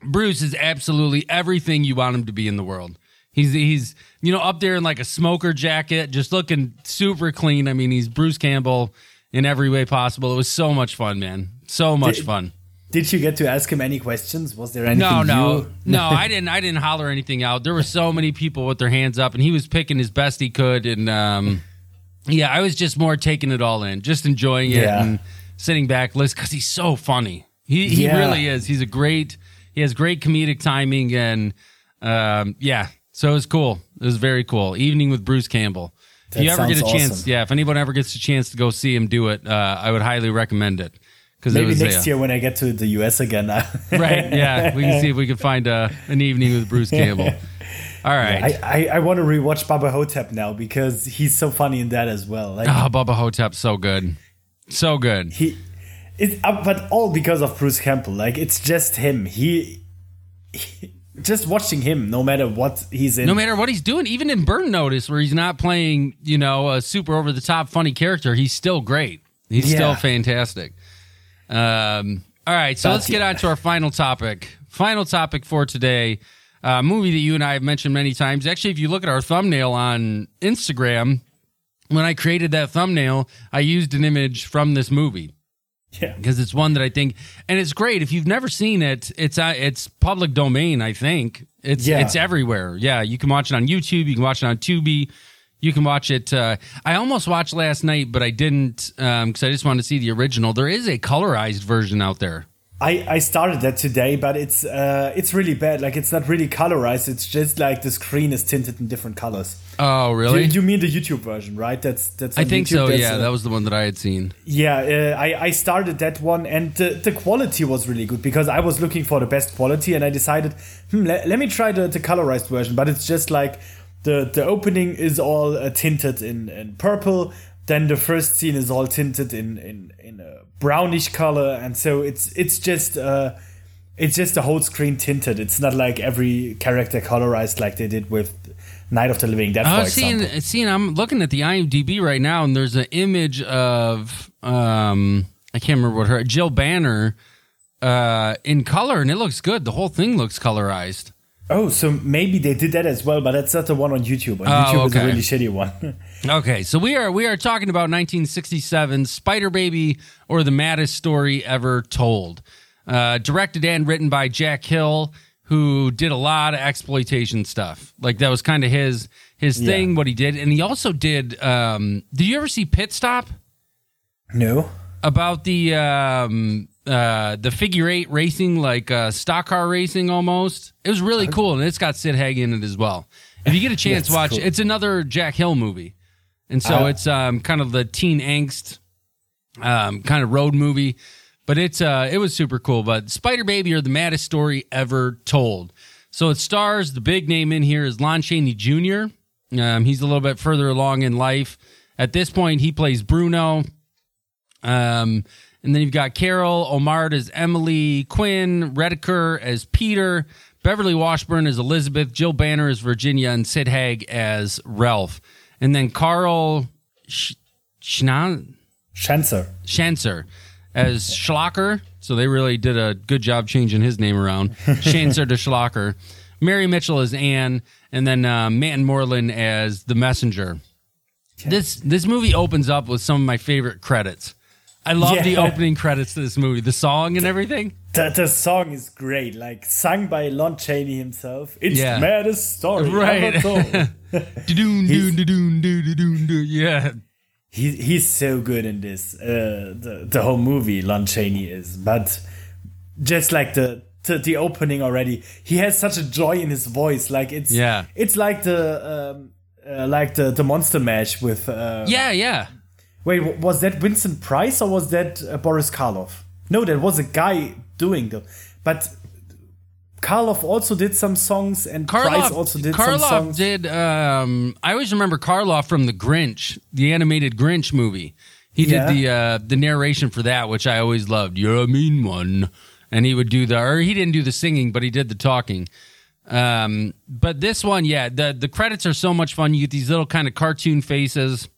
Bruce is absolutely everything you want him to be in the world. He's he's you know up there in like a smoker jacket, just looking super clean. I mean, he's Bruce Campbell in every way possible. It was so much fun, man. So much Did- fun. Did you get to ask him any questions? Was there anything? No, no, you- no. I didn't. I didn't holler anything out. There were so many people with their hands up, and he was picking his best he could. And um, yeah, I was just more taking it all in, just enjoying it Yeah. and sitting back, listen, because he's so funny. He he Yeah. really is. He's a great. He has great comedic timing, and um, yeah. So it was cool. It was very cool. Evening with Bruce Campbell. If you ever get a chance, awesome. yeah. If anyone ever gets a chance to go see him do it, uh, I would highly recommend it. Because it Maybe was next uh, year when I get to the US again. Right yeah we can see if we can find uh, an evening with bruce campbell all right I, I, I want to rewatch Bubba Ho-Tep now because he's so funny in that as well. Like oh bubba hotep so good so good he, it, uh, but all because of Bruce Campbell. Like it's just him. He, he- just watching him, no matter what he's in. no matter what he's doing even in burn notice where he's not playing you know a super over the top funny character he's still great. He's still fantastic. Um all right so But- let's get on to our final topic. Final topic for today uh, movie that you and i have mentioned many times. Actually if you look at our thumbnail on instagram when i created that thumbnail i used an image from this movie yeah, because it's one that I think, and it's great. If you've never seen it, it's uh, it's public domain. I think it's Yeah. it's everywhere. Yeah, you can watch it on YouTube. You can watch it on Tubi. You can watch it. Uh, I almost watched last night, but I didn't because I just wanted to see the original. There is a colorized version out there. I, I started that today, but it's uh it's really bad. Like it's not really colorized. It's just like the screen is tinted in different colors. Oh, really? you mean the YouTube version, right? That's that's. I think YouTube. so. That's, Yeah, uh, that was the one that I had seen. Yeah, uh, I, I started that one and the, the quality was really good because I was looking for the best quality and I decided, hmm, let, let me try the, the colorized version. But it's just like the, the opening is all uh, tinted in, in purple. Then the first scene is all tinted in, in, in a brownish color. And so it's it's just uh, it's just the whole screen tinted. It's not like every character colorized like they did with Night of the Living Dead, I was seeing, seeing. I'm looking at the IMDb right now, and there's an image of um, I can't remember what her Jill Banner uh, in color, and it looks good. The whole thing looks colorized. Oh, so maybe they did that as well, but that's not the one on YouTube. On Oh, YouTube is a really shitty one. Okay, so we are we are talking about 1967 Spider Baby or the maddest story ever told. Uh, directed and written by Jack Hill, who did a lot of exploitation stuff. Like that was kind of his his thing, Yeah. what he did, and he also did. Um, did you ever see Pit Stop? no. about the um uh the figure eight racing like uh stock car racing almost it was really cool and it's got sid haig in it as well if you get a chance watch cool. it's another jack hill movie and so Uh, it's um kind of the teen angst um kind of road movie but it's uh it was super cool but spider baby or the maddest story ever told. So it stars the big name in here is lon chaney jr um he's a little bit further along in life. At this point he plays bruno. Um, and then you've got Carol Ohmart as Emily, Quinn Redeker as Peter, Beverly Washburn as Elizabeth, Jill Banner as Virginia, and Sid Haig as Ralph. And then Carl Sch- Schna- as Schlocker. So they really did a good job changing his name around. Schanzer to Schlocker. Mary Mitchell as Anne, and then uh, Matt Moreland as the messenger. This this movie opens up with some of my favorite credits. I love the opening credits to this movie, the song and everything. The, the song is great, like sung by Lon Chaney himself. It's Yeah. the maddest story Right. ever told. Yeah, he he's so good in this. Uh, the the whole movie, Lon Chaney is, but just like the. The, the opening already he has such a joy in his voice like it's Yeah. it's like the um, uh, like the the monster mash with uh, Yeah, yeah. Wait, was that Vincent Price or was that uh, Boris Karloff? No, that was a guy doing the. But Karloff also did some songs, and Price also did some Karloff songs. did. Um, I always remember Karloff from the Grinch, the animated Grinch movie. He Yeah. did the uh, the narration for that, which I always loved. You're a mean one, and he would do the, or he didn't do the singing, but he did the talking. Um, but this one, yeah, the the credits are so much fun. You get these little kind of cartoon faces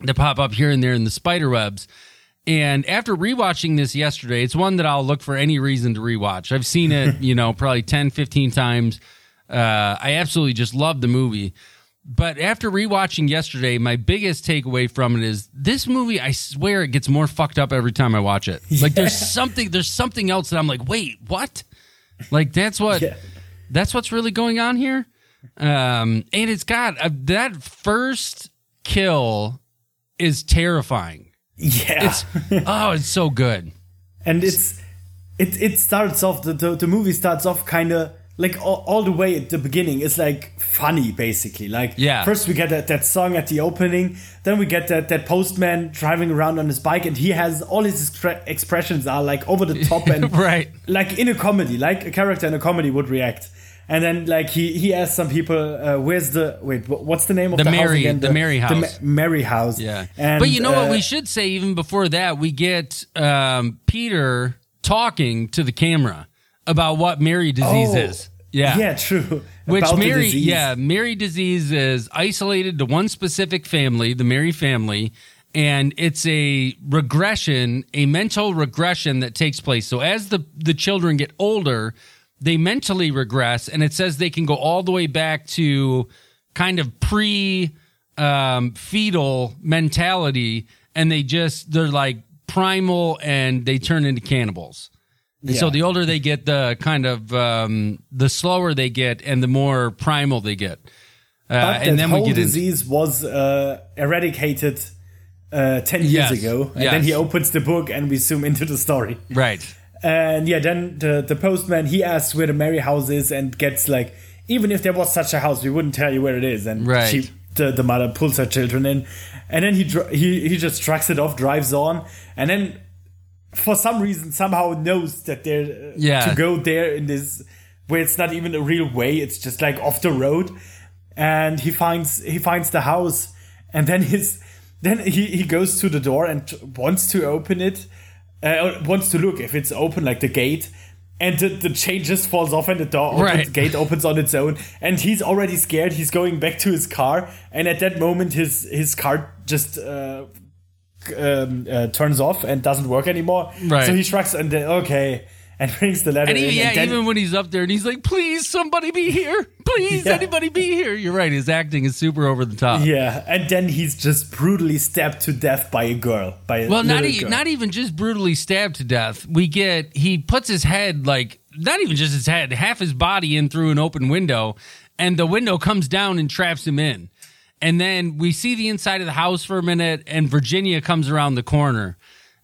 that pop up here and there in the spider webs. And after rewatching this yesterday, it's one that I'll look for any reason to rewatch. I've seen it, you know, probably 10, 15 times. Uh, I absolutely just love the movie. But after rewatching yesterday, my biggest takeaway from it is this movie, I swear it gets more fucked up every time I watch it. Like there's something there's something else that I'm like, wait, what? Like that's what Yeah. that's what's really going on here. Um, and it's got uh, that first kill is terrifying. Yeah, It's oh, it's so good. and it's it it starts off the the, the movie starts off kind of like all, all the way at the beginning it's like funny basically like Yeah. first we get that, that song at the opening then we get that that postman driving around on his bike and he has all his expre- expressions are like over the top and Right. like in a comedy like a character in a comedy would react and then like he he asks some people uh, where's the wait what's the name of The the, house Merrye- again the Merrye house. Ma- Merrye house Yeah. and, but you know what uh, we should say even before that, we get um, Peter talking to the camera about what Merrye disease Oh, is. Yeah. yeah true Which About Merrye, yeah, Merrye disease is isolated to one specific family, the Merrye family, and it's a regression, a mental regression that takes place. So as the the children get older, they mentally regress, and it says they can go all the way back to kind of pre um, fetal mentality, and they just they're like primal, and they turn into cannibals. And So the older they get, the kind of um, the slower they get, and the more primal they get. Uh, But and then whole we get into disease was uh, eradicated uh, 10 years Yes, ago. And yes. then he opens the book and we zoom into the story. right. And yeah, then the, the postman, he asks where the Merrye house is and gets like, even if there was such a house, we wouldn't tell you where it is. And Right. she, the, the mother pulls her children in. And then he, he, he just trucks it off, drives on. And then for some reason somehow knows that they're uh, Yeah. to go there in this where it's not even a real way it's just like off the road and he finds he finds the house and then his then he, he goes to the door and wants to open it uh, wants to look if it's open like the gate and the, the chain just falls off and the door opens, Right. gate opens on its own and he's already scared he's going back to his car and at that moment his his car just uh, um, uh, turns off and doesn't work anymore. Right. So he shrugs and then okay, and brings the letter And yeah, then, even when he's up there and he's like, "Please, somebody be here! Please, Yeah. anybody be here!" You're right. His acting is super over the top. yeah, and then he's just brutally stabbed to death by a girl. By a Well, not e- not even just brutally stabbed to death. We get he puts his head like not even just his head, half his body in through an open window, and the window comes down and traps him in. And then we see the inside of the house for a minute, and Virginia comes around the corner,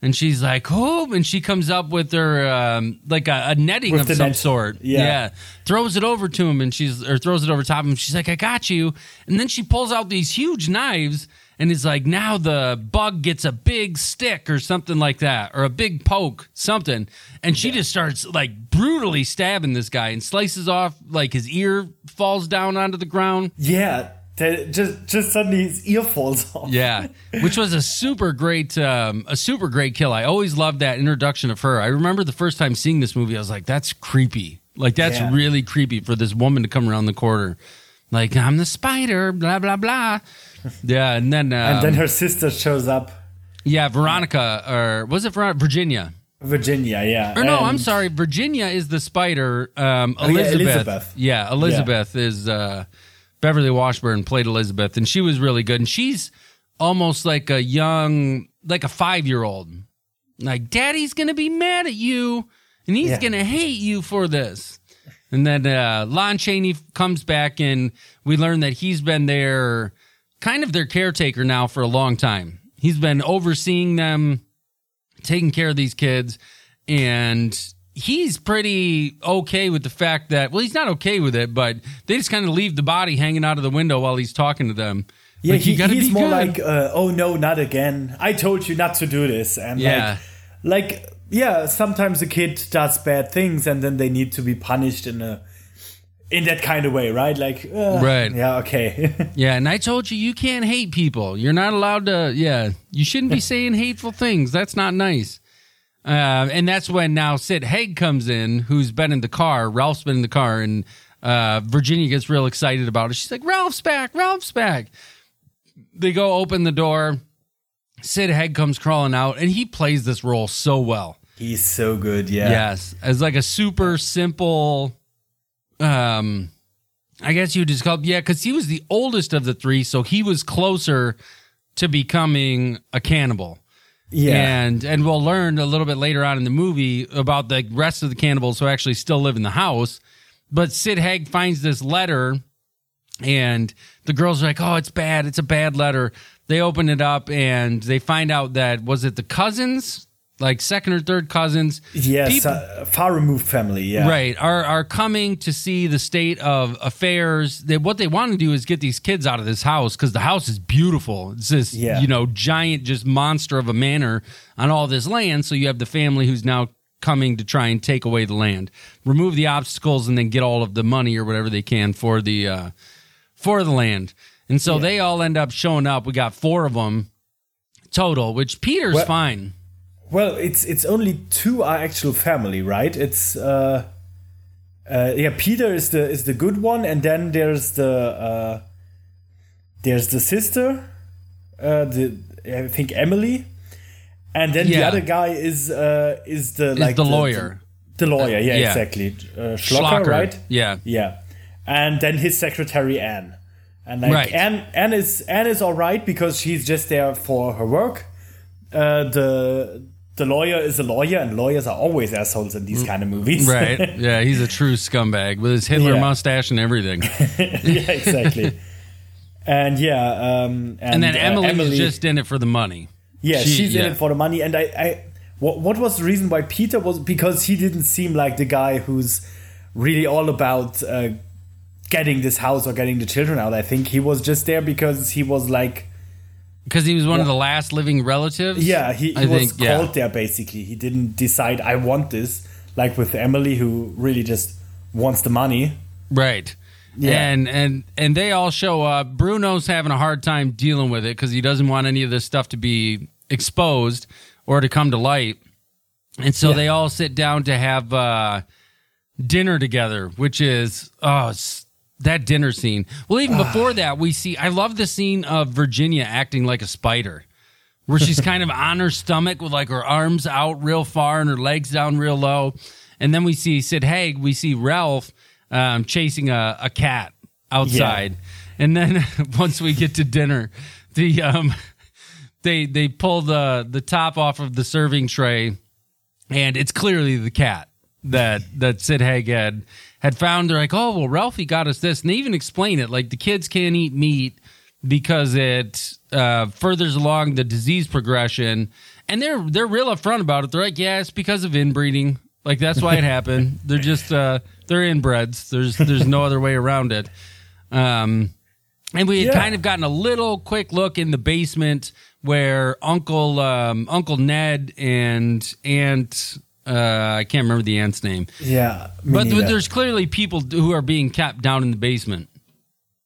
and she's like, "Oh!" And she comes up with her um, like a, a netting With of some net. sort. Yeah. yeah. throws it over to him, and she's or throws it over top of him. She's like, "I got you." And then she pulls out these huge knives, and is like, "Now the bug gets a big stick or something like that, or a big poke, something." And she just starts like brutally stabbing this guy and slices off like his ear falls down onto the ground. yeah, the- just just suddenly his ear falls off. Yeah, which was a super great, um, a super great kill. I always loved that introduction of her. I remember the first time seeing this movie, I was like, "That's creepy. Like that's Yeah. really creepy for this woman to come around the corner, like I'm the spider, blah blah blah." Yeah, and then, um, And then her sister shows up, yeah, Veronica, or was it Ver- Virginia? Virginia. Yeah. Or no, I'm sorry, Virginia is the spider. Um, Oh, yeah, Elizabeth, Elizabeth. yeah, Elizabeth is uh, Beverly Washburn played Elizabeth, and she was really good. And she's almost like a young, like a five year old. Like, Daddy's gonna be mad at you, and he's Yeah. gonna hate you for this. And then uh, Lon Chaney comes back, and we learn that he's been their kind of their caretaker now for a long time. He's been overseeing them, taking care of these kids, and he's pretty okay with the fact that well, he's not okay with it, but they just kind of leave the body hanging out of the window while he's talking to them. Yeah, Like, you he, he's be more good. like, uh, "Oh no, not again! I told you not to do this." And Yeah. like, like, yeah, sometimes a kid does bad things, and then they need to be punished in a in that kind of way, right? Like, uh, Right. Yeah, okay. Yeah, and I told you you can't hate people. You're not allowed to. Yeah, you shouldn't be saying hateful things. That's not nice. Uh, and that's when now Sid Haig comes in, who's been in the car. Ralph's been in the car, and uh, Virginia gets real excited about it. She's like, "Ralph's back! Ralph's back!" They go open the door. Sid Haig comes crawling out, and he plays this role so well. He's so good. Yeah. Yes, as like a super simple. Um, I guess you would just call yeah, because he was the oldest of the three, so he was closer to becoming a cannibal. Yeah. And and we'll learn a little bit later on in the movie about the rest of the cannibals who actually still live in the house. But Sid Haig finds this letter and the girls are like, "Oh, it's bad. It's a bad letter." They open it up and they find out that was it the cousins, like second or third cousins, Yes, People- uh, far removed family. Yeah. right, are are coming to see the state of affairs. That what they want to do is get these kids out of this house because the house is beautiful. It's this Yeah. you know giant just monster of a manor on all this land. So you have the family who's now coming to try and take away the land, remove the obstacles, and then get all of the money or whatever they can for the uh, for the land. And so they all end up showing up. We got four of them total, which Peter's Well- fine. Well, it's it's only two are actual family, right? It's uh, uh, yeah. Peter is the is the good one, and then there's the uh, there's the sister, uh, the I think Emily, and then the other guy is uh, is the like the lawyer. The, lawyer, yeah, yeah. exactly. Uh, Schlocker, Schlocker, right? Yeah. Yeah, and then his secretary Anne, and like Right. Anne, Anne is Anne is all right because she's just there for her work. Uh, the the lawyer is a lawyer, and lawyers are always assholes in these kind of movies. Mm. Right. Yeah, he's a true scumbag with his Hitler Yeah. mustache and everything. yeah, exactly. and yeah, um, and, And then uh, Emily, just in it for the money. yeah, she- she's in it for the money. And I, I what, what was the reason why Peter was because he didn't seem like the guy who's really all about uh, getting this house or getting the children out. I think he was just there because he was like, Because he was one of the last living relatives. yeah, he, he was think, yeah. called there basically. He didn't decide I want this, like with Emily, who really just wants the money. Right. Yeah. And and and they all show up. Bruno's having a hard time dealing with it because he doesn't want any of this stuff to be exposed or to come to light. And so Yeah. they all sit down to have uh, dinner together, which is oh that dinner scene. Well, even before that, we see. I love the scene of Virginia acting like a spider. Where she's kind of on her stomach with like her arms out real far and her legs down real low. And then we see Sid Haig, we see Ralph um, chasing a, a cat outside. And then once we get to dinner, the um, they they pull the the top off of the serving tray, and it's clearly the cat that that Sid Haig had had found. They're like, oh well, Ralphie got us this, and they even explain it like the kids can't eat meat because it uh, furthers along the disease progression, and they're they're real upfront about it. They're like, yeah, it's because of inbreeding. Like that's why it happened. They're just uh, they're inbreds. There's there's no other way around it. Um, and we had Yeah. kind of gotten a little quick look in the basement where Uncle um, Uncle Ned and Aunt uh, I can't remember the aunt's name, Yeah, but neither. there's clearly people who are being kept down in the basement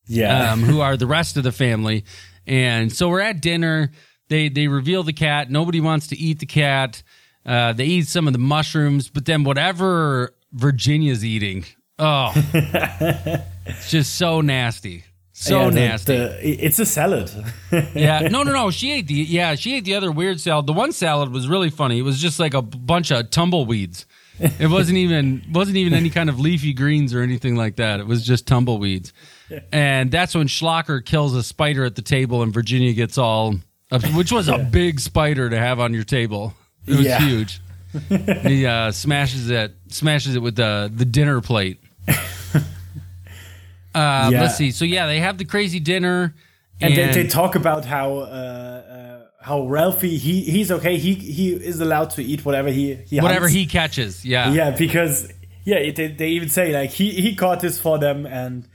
yeah, um, who are the rest of the family. And so we're at dinner. They they reveal the cat. Nobody wants to eat the cat. Uh, they eat some of the mushrooms, but then whatever Virginia's eating, oh, it's just so nasty, so Yeah, nasty. the- it's a salad. yeah, no, no, no. She ate the yeah, she ate the other weird salad. The one salad was really funny. It was just like a bunch of tumbleweeds. It wasn't even wasn't even any kind of leafy greens or anything like that. It was just tumbleweeds. And that's when Schlocker kills a spider at the table, and Virginia gets all, which was a big spider to have on your table. It was Yeah. huge. he uh, smashes it, smashes it with the the dinner plate. Uh, Yeah. Let's see. So yeah, they have the crazy dinner, and they, they talk about how uh, uh, how Ralphie he he's okay. He he is allowed to eat whatever he, he Whatever hunts. he catches. Yeah. yeah because yeah they, they even say like he he caught this for them and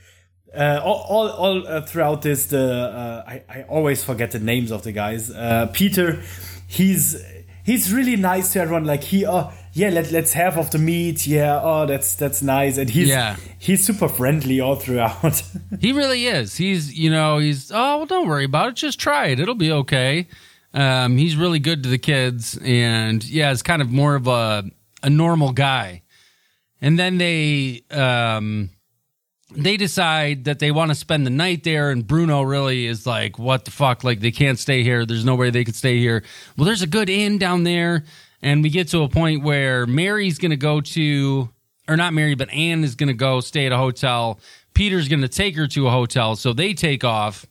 uh, all all, all uh, throughout this the uh, I I always forget the names of the guys. Uh, Peter, he's he's really nice to everyone. Like he oh yeah let let's have of the meat. Yeah oh that's that's nice and he's Yeah. he's super friendly all throughout. He really is. He's, you know, he's, oh, well, don't worry about it. Just try it. It'll be okay. Um, he's really good to the kids. And yeah, it's kind of more of a, a normal guy. And then they, um, they decide that they want to spend the night there. And Bruno really is like, what the fuck? Like, they can't stay here. There's no way they could stay here. Well, there's a good inn down there. And we get to a point where Mary's going to go to, or not Mary, but Anne is going to go stay at a hotel. Peter's going to take her to a hotel. So they take off.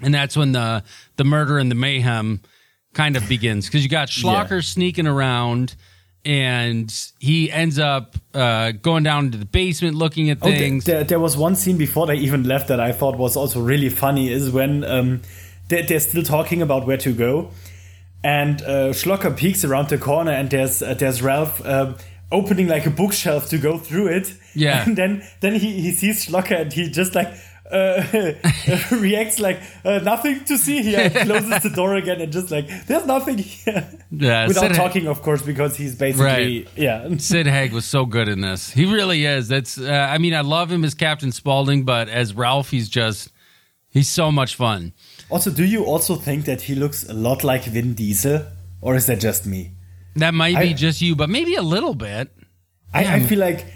And that's when the, the murder and the mayhem kind of begins. Because you got Schlocker Yeah. sneaking around. And he ends up uh, going down to the basement looking at Oh, th- things. there, there was one scene before they even left that I thought was also really funny is when um, they, they're still talking about where to go, and uh, Schlocker peeks around the corner and there's uh, there's Ralph um, opening like a bookshelf to go through it. Yeah. and then then he, he sees Schlocker and he just like. Uh, reacts like uh, nothing to see here closes the door again and just like there's nothing here Yeah, without Sid- talking of course because he's basically Right. yeah Sid Haig was so good in this. He really is. That's. Uh, I mean, I love him as Captain Spaulding, but as Ralph, he's just. He's so much fun. Also, do you also think that he looks a lot like Vin Diesel, or is that just me? That might be I- just you, but maybe a little bit. I, I feel like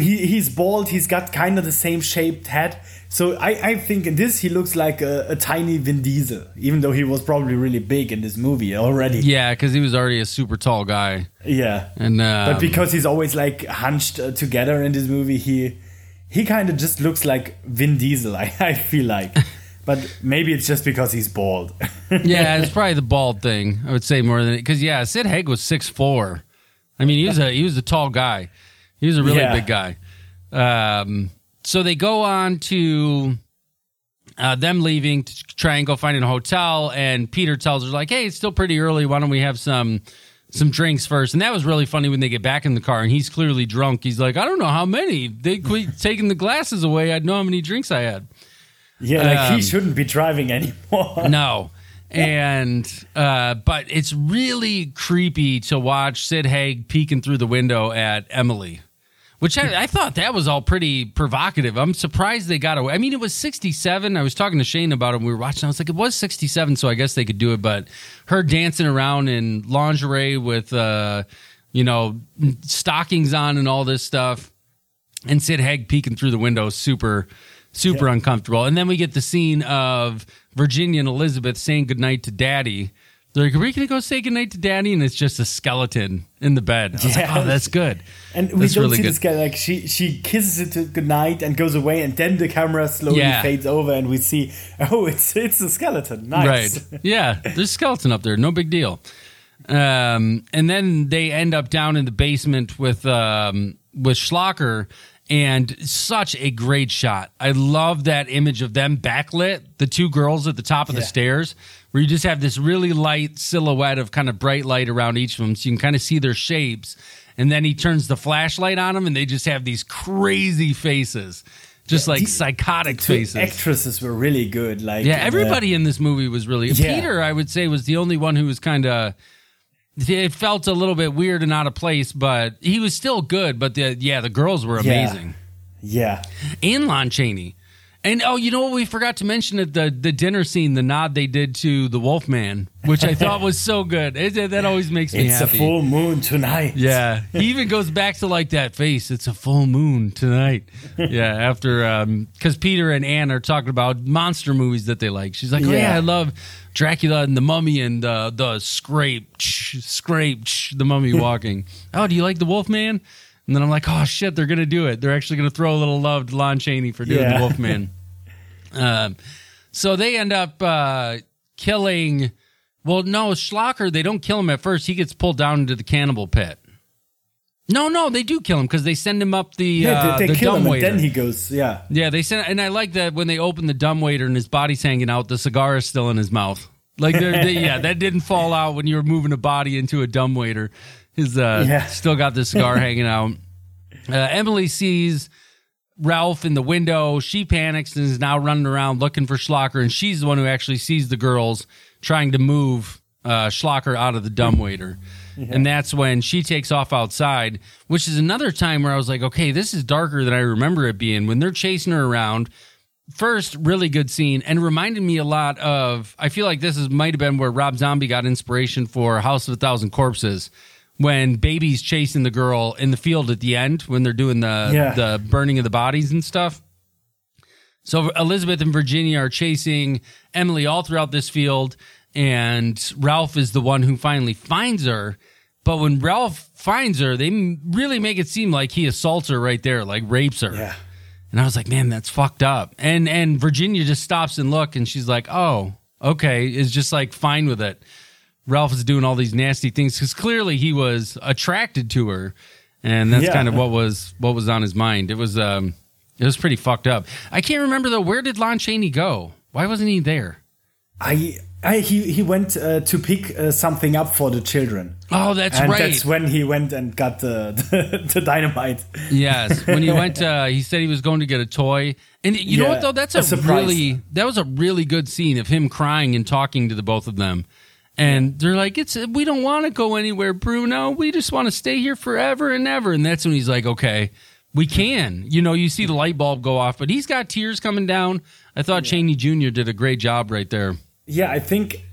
he, he's bald. He's got kind of the same shaped head. So I, I think in this he looks like a, a tiny Vin Diesel, even though he was probably really big in this movie already. Yeah, because he was already a super tall guy, Yeah. and uh, but because he's always like hunched uh, together in this movie, he he kind of just looks like Vin Diesel. I, I feel like, but maybe it's just because he's bald. yeah, it's probably the bald thing. I would say more than it. because yeah, Sid Haig was six four. I mean, he was a he was a tall guy. He was a really Yeah. big guy. Um, so they go on to uh, them leaving to try and go find a hotel, and Peter tells her like, "Hey, it's still pretty early. Why don't we have some?" Some drinks first, and that was really funny when they get back in the car and he's clearly drunk. He's like, "I don't know how many. They quit taking the glasses away. I'd know how many drinks I had." Yeah, like Um, he shouldn't be driving anymore. No. And uh but it's really creepy to watch Sid Haig peeking through the window at Emily. Which I, I thought that was all pretty provocative. I'm surprised they got away. I mean, it was 67. I was talking to Shane about it. We were watching. I was like, it was 67, so I guess they could do it. But her dancing around in lingerie with, uh, you know, stockings on and all this stuff, and Sid Haig peeking through the window, super, super uncomfortable. And then we get the scene of Virginia and Elizabeth saying goodnight to Daddy. They're like, "Are we gonna go say goodnight to Daddy?" And it's just a skeleton in the bed. I was like, Yeah. "Oh, that's good." And we That's don't really see good. this guy like she she kisses it to goodnight and goes away, and then the camera slowly Yeah. fades over, and we see oh, it's it's a skeleton. Nice. Right. Yeah. There's a skeleton up there. No big deal. Um, and then they end up down in the basement with um, with Schlocker and such a great shot. I love that image of them backlit, the two girls at the top of the stairs, where you just have this really light silhouette of kind of bright light around each of them, so you can kind of see their shapes. And then he turns the flashlight on them, and they just have these crazy faces, just like the- psychotic Two faces. actresses were really good. Like Yeah, uh, everybody in this movie was really. Yeah. Peter, I would say, was the only one who was kind of. It felt a little bit weird and out of place, but he was still good. But the yeah, the girls were Yeah. amazing. yeah, And Lon Chaney, and oh, you know what we forgot to mention at the the dinner scene, the nod they did to the Wolfman, which I thought was so good. It, that always makes me it's happy. It's a full moon tonight. Yeah, he even goes back to like that face. It's a full moon tonight. Yeah, after um, because Peter and Anne are talking about monster movies that they like. She's like, "Oh yeah, Yeah. I love Dracula and the Mummy and uh, the Scrape, Scrape, the Mummy walking. oh, do you like the Wolfman? And then I'm like, oh shit, they're gonna do it. They're actually gonna throw a little love to Lon Chaney for doing Yeah. the Wolfman. um, so they end up uh, killing. Well, no, Schlocker. They don't kill him at first. He gets pulled down into the cannibal pit. No, no, they do kill him because they send him up the Yeah, uh, they, they the kill him, then he goes. Yeah, yeah, they send, and I like that when they open the dumbwaiter and his body's hanging out, the cigar is still in his mouth. Like, they, yeah, that didn't fall out when you were moving a body into a dumbwaiter. His uh, Yeah. still got the cigar hanging out. Uh, Emily sees Ralph in the window. She panics and is now running around looking for Schlocker, and she's the one who actually sees the girls trying to move uh, Schlocker out of the dumbwaiter. And that's when she takes off outside, which is another time where I was like, okay, this is darker than I remember it being. When they're chasing her around, first really good scene and reminded me a lot of i feel like this is might have been where rob zombie got inspiration for house of a thousand corpses when baby's chasing the girl in the field at the end when they're doing the Yeah. the burning of the bodies and stuff so elizabeth and virginia are chasing emily all throughout this field and ralph is the one who finally finds her but when ralph finds her they really make it seem like he assaults her right there like rapes her Yeah. and I was like, man, that's fucked up. And and Virginia just stops and look and she's like, oh, okay, is just like fine with it. Ralph is doing all these nasty things because clearly he was attracted to her, and that's Yeah. kind of what was what was on his mind. It was um, it was pretty fucked up. I can't remember though. Where did Lon Chaney go? Why wasn't he there? I, I he he went uh, to pick uh, something up for the children, Oh, that's and right. that's when he went and got the the, the dynamite. Yes, when he went, uh, he said he was going to get a toy, and you know what though? That's a a, really that was a really good scene of him crying and talking to the both of them, and they're like, "It's we don't want to go anywhere, Bruno. We just want to stay here forever and ever." And that's when he's like, "Okay, we can." You know, you see the light bulb go off, but he's got tears coming down. I thought Chaney Jr. did a great job right there. Yeah, I think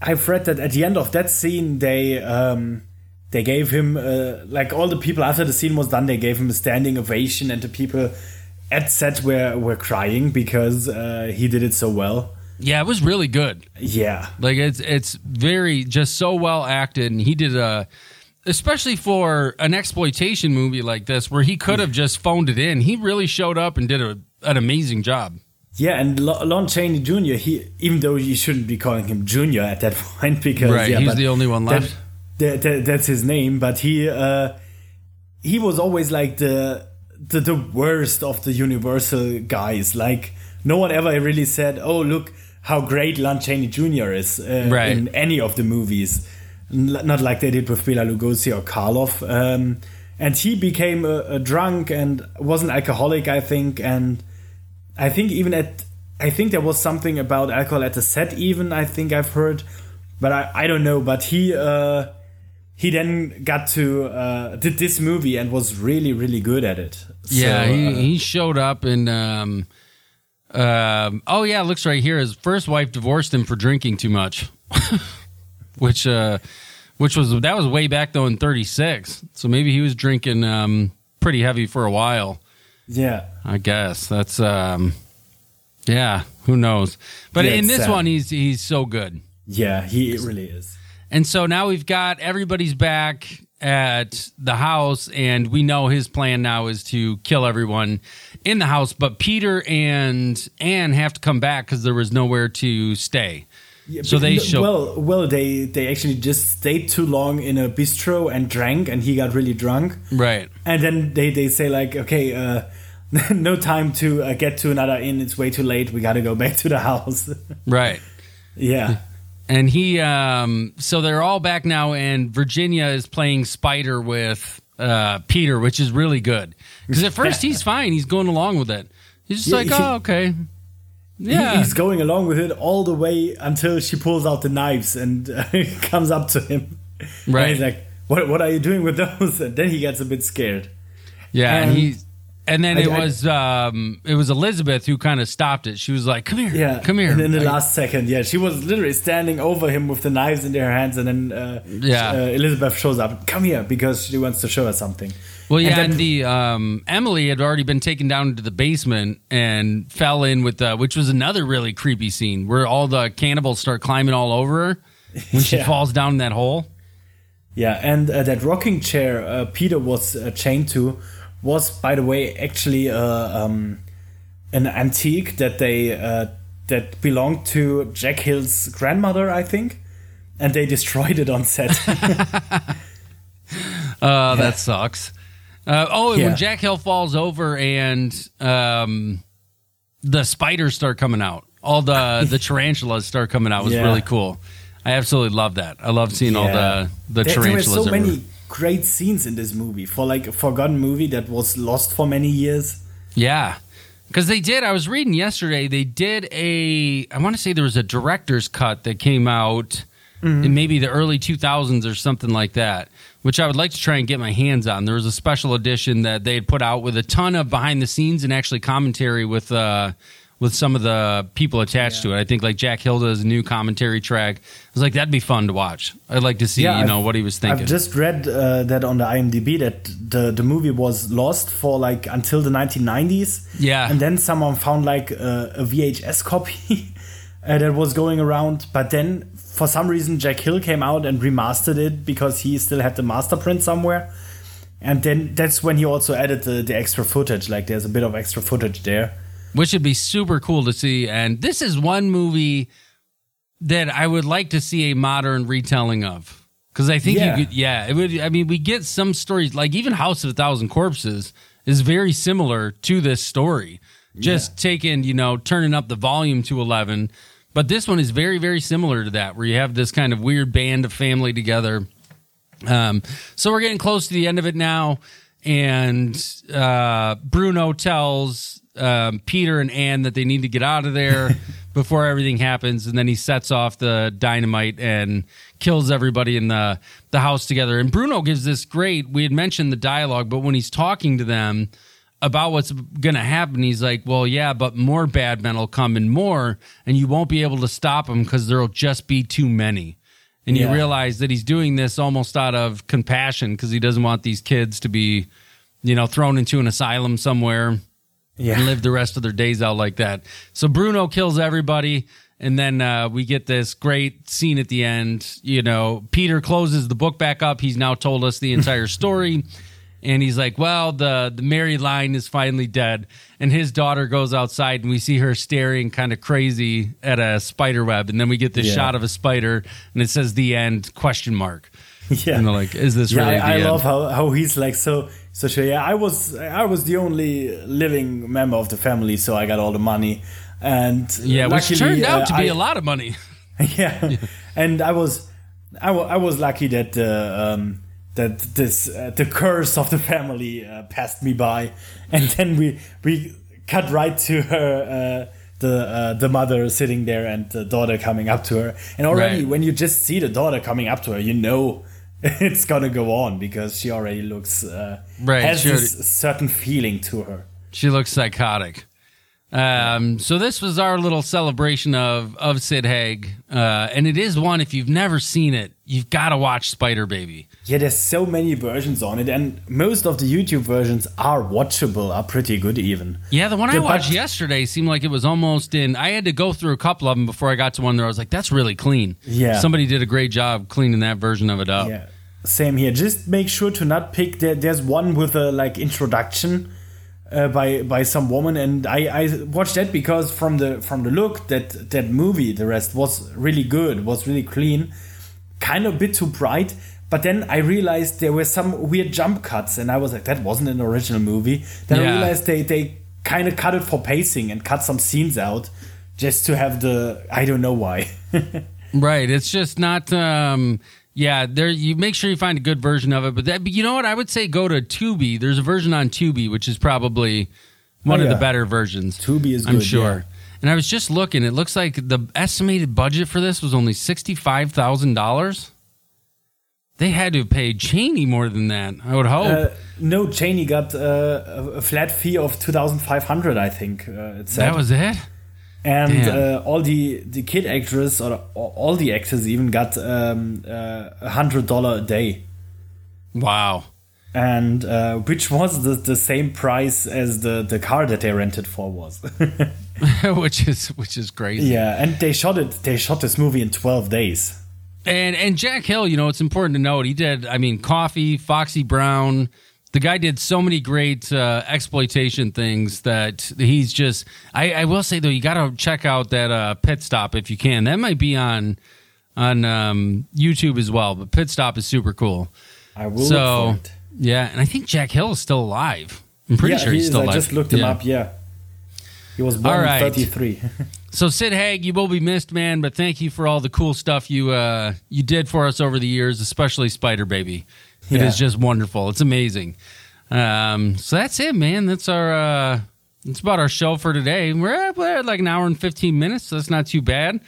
I've read that at the end of that scene they um they gave him uh, like all the people after the scene was done they gave him a standing ovation and the people at set were were crying because uh, he did it so well. Yeah, it was really good. Yeah. Like it's it's very just so well acted, and he did a especially for an exploitation movie like this where he could have just phoned it in. He really showed up and did a, an amazing job. Yeah, and Lon Chaney Jr. He, even though you shouldn't be calling him Junior at that point, because Right, yeah, he's the only one that- left. that- that- that's his name. But he, uh, he was always like the, the the worst of the Universal guys. Like no one ever really said, "Oh, look how great Lon Chaney Jr. is" uh, Right. in any of the movies. N- Not like they did with Bela Lugosi or Karloff. Um, and he became a, a drunk and was an alcoholic, I think, and. I think even at I think there was something about alcohol at the set even I think I've heard but I, I don't know but he uh he then got to uh did this movie and was really really good at it So, yeah, he, uh, he showed up and um, um, oh yeah, it looks right here. His first wife divorced him for drinking too much, which uh, which was that was way back though in '36. So maybe he was drinking um, pretty heavy for a while. yeah I guess that's um yeah, who knows. But Yeah, in this sad. one he's he's so good. yeah he really is And so now we've got everybody's back at the house and we know his plan now is to kill everyone in the house, but Peter and Anne have to come back cuz there was nowhere to stay. Yeah, So they show- well well they they actually just stayed too long in a bistro and drank and he got really drunk Right. and then they they say like okay uh no time to uh, get to another inn it's way too late we gotta go back to the house Right. yeah And he, um, so they're all back now, and Virginia is playing Spider with uh, Peter, which is really good. Because at first he's fine, he's going along with it. He's just Yeah, like, oh, okay. He- Yeah. he's going along with it all the way until she pulls out the knives and uh, comes up to him. And Right. he's like, "What? What are you doing with those?" And then he gets a bit scared. Yeah, and, And- he, and then I- it I- was um, it was Elizabeth who kind of stopped it. She was like, "Come here, Yeah, come here." And in the I- last second, yeah, she was literally standing over him with the knives in her hands, and then uh, Yeah. uh, Elizabeth shows up. Come here, because she wants to show us something. well, yeah, then- and the um, Emily had already been taken down into the basement and fell in with the, which was another really creepy scene where all the cannibals start climbing all over her when she Yeah. falls down in that hole. Yeah, and uh, that rocking chair uh, Peter was uh, chained to was, by the way, actually uh, um, an antique that they uh, that belonged to Jack Hill's grandmother, I think, and they destroyed it on set. Uh, That sucks. Uh, oh, Yeah. when Jack Hill falls over and um, the spiders start coming out all the the tarantulas start coming out was Yeah. really cool. I absolutely love that. I love seeing all the the there, there were tarantulas. so many great scenes in this movie for like a forgotten movie that was lost for many years. Yeah. Because they did, I was reading yesterday, they did a, I want to say there was a director's cut that came out Mm-hmm. in maybe the early 2000s or something like that, which I would like to try and get my hands on. There was a special edition that they had put out with a ton of behind the scenes and actually commentary with, uh, with some of the people attached to it. I think like Jack Hilda's new commentary track. I was like, that'd be fun to watch. I'd like to see, Yeah, you know, I've- what he was thinking. I've just read uh, that on the IMDb that the the movie was lost for like until the 1990s. Yeah. and then someone found like a, a VHS copy uh, that was going around. But then for some reason, Jack Hill came out and remastered it because he still had the master print somewhere. And then that's when he also added the, the extra footage. Like there's a bit of extra footage there. Which would be super cool to see. And this is one movie that I would like to see a modern retelling of. Because I think Yeah. you could, yeah, it would. I mean, we get some stories like even House of a Thousand Corpses is very similar to this story, just taking you know turning up the volume to eleven. But this one is very very similar to that, where you have this kind of weird band of family together. Um, so we're getting close to the end of it now, and uh, Bruno tells um, Peter and Anne that they need to get out of there before everything happens, and then he sets off the dynamite and kills everybody in the the house together. And Bruno gives this great. We had mentioned the dialogue, but when he's talking to them about what's going to happen, he's like, "Well, yeah, but more bad men will come and more, and you won't be able to stop them because there'll just be too many." And you realize that he's doing this almost out of compassion because he doesn't want these kids to be, you know, thrown into an asylum somewhere Yeah. and live the rest of their days out like that. So Bruno kills everybody. And then uh, we get this great scene at the end. You know, Peter closes the book back up. He's now told us the entire story. And he's like, well, the, the Merrye line is finally dead. And his daughter goes outside and we see her staring kind of crazy at a spider web. And then we get this Yeah. shot of a spider and it says the end question mark. Yeah. And they're like, is this yeah, really I, I love how, how he's like so so sure. Yeah, I was I was the only living member of the family, so I got all the money. And yeah, which turned out uh, to be I- a lot of money. yeah. and I was I I was lucky that uh, um, that this uh, the curse of the family uh, passed me by, and then we we cut right to her. Uh, the uh, the mother sitting there and the daughter coming up to her, and already Right. when you just see the daughter coming up to her, you know it's gonna go on because she already looks uh, Right, has this certain feeling to her. She looks psychotic. Um, so this was our little celebration of of Sid Haig, uh, and it is one. If you've never seen it, you've got to watch Spider Baby. Yeah, there's so many versions on it, and most of the YouTube versions are watchable, are pretty good even. Yeah, the one I watched but- yesterday seemed like it was almost in. I had to go through a couple of them before I got to one where I was like, "That's really clean." Yeah. somebody did a great job cleaning that version of it up. Yeah, same here. Just make sure to not pick. There, there's one with a like introduction uh, by by some woman, and I I watched that because from the from the look that that movie, the rest was really good, was really clean, kind of a bit too bright. But then I realized there were some weird jump cuts, and I was like, that wasn't an original movie. Then I realized they they kind of cut it for pacing and cut some scenes out just to have the I don't know why. Right. It's just not. Um, yeah, there. You make sure you find a good version of it. But that, but you know what? I would say go to Tubi. There's a version on Tubi, which is probably one Oh, of the better versions. Tubi is I'm good, sure. yeah. And I was just looking. It looks like the estimated budget for this was only sixty five thousand dollars. They had to pay Chaney more than that. I would hope. Uh, no, Chaney got uh, a a flat fee of two thousand five hundred. I think uh, it said. that was it. And uh, all the the kid actors or all the actors even got um, uh, a hundred dollar a day, Wow. and uh, which was the, the same price as the the car that they rented for was. which is which is crazy. yeah, and they shot it. They shot this movie in twelve days. And and Jack Hill, you know, it's important to note he did. I mean, Coffy, Foxy Brown. The guy did so many great uh, exploitation things that he's just. I, I will say though, you got to check out that uh, Pit Stop if you can. That might be on on um, YouTube as well. But Pit Stop is super cool. I will so yeah, and I think Jack Hill is still alive. I'm pretty yeah, sure he he's still alive. I just looked him Yeah. up. Yeah, he was born right. in thirty three. So Sid Haig, you will be missed, man. But thank you for all the cool stuff you uh, you did for us over the years, especially Spider Baby. It Yeah. is just wonderful. It's amazing. Um, so that's it, man. That's our uh, that's about our show for today. We're at, we're at like an hour and fifteen minutes, so that's not too bad.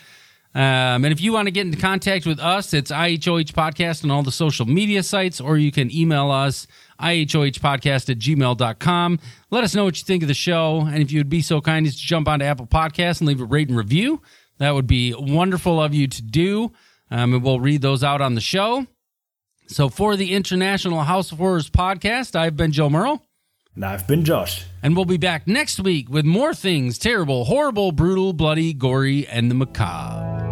Um, and if you want to get into contact with us, it's IHOH Podcast on all the social media sites, or you can email us, IHOHpodcast at gmail.com. Let us know what you think of the show. And if you would be so kind as to jump onto Apple Podcasts and leave a rate and review, that would be wonderful of you to do. Um, and we'll read those out on the show. So for the International House of Horrors podcast, I've been Joe Merle. And I've been Josh. And we'll be back next week with more things terrible, horrible, brutal, bloody, gory, and the macabre.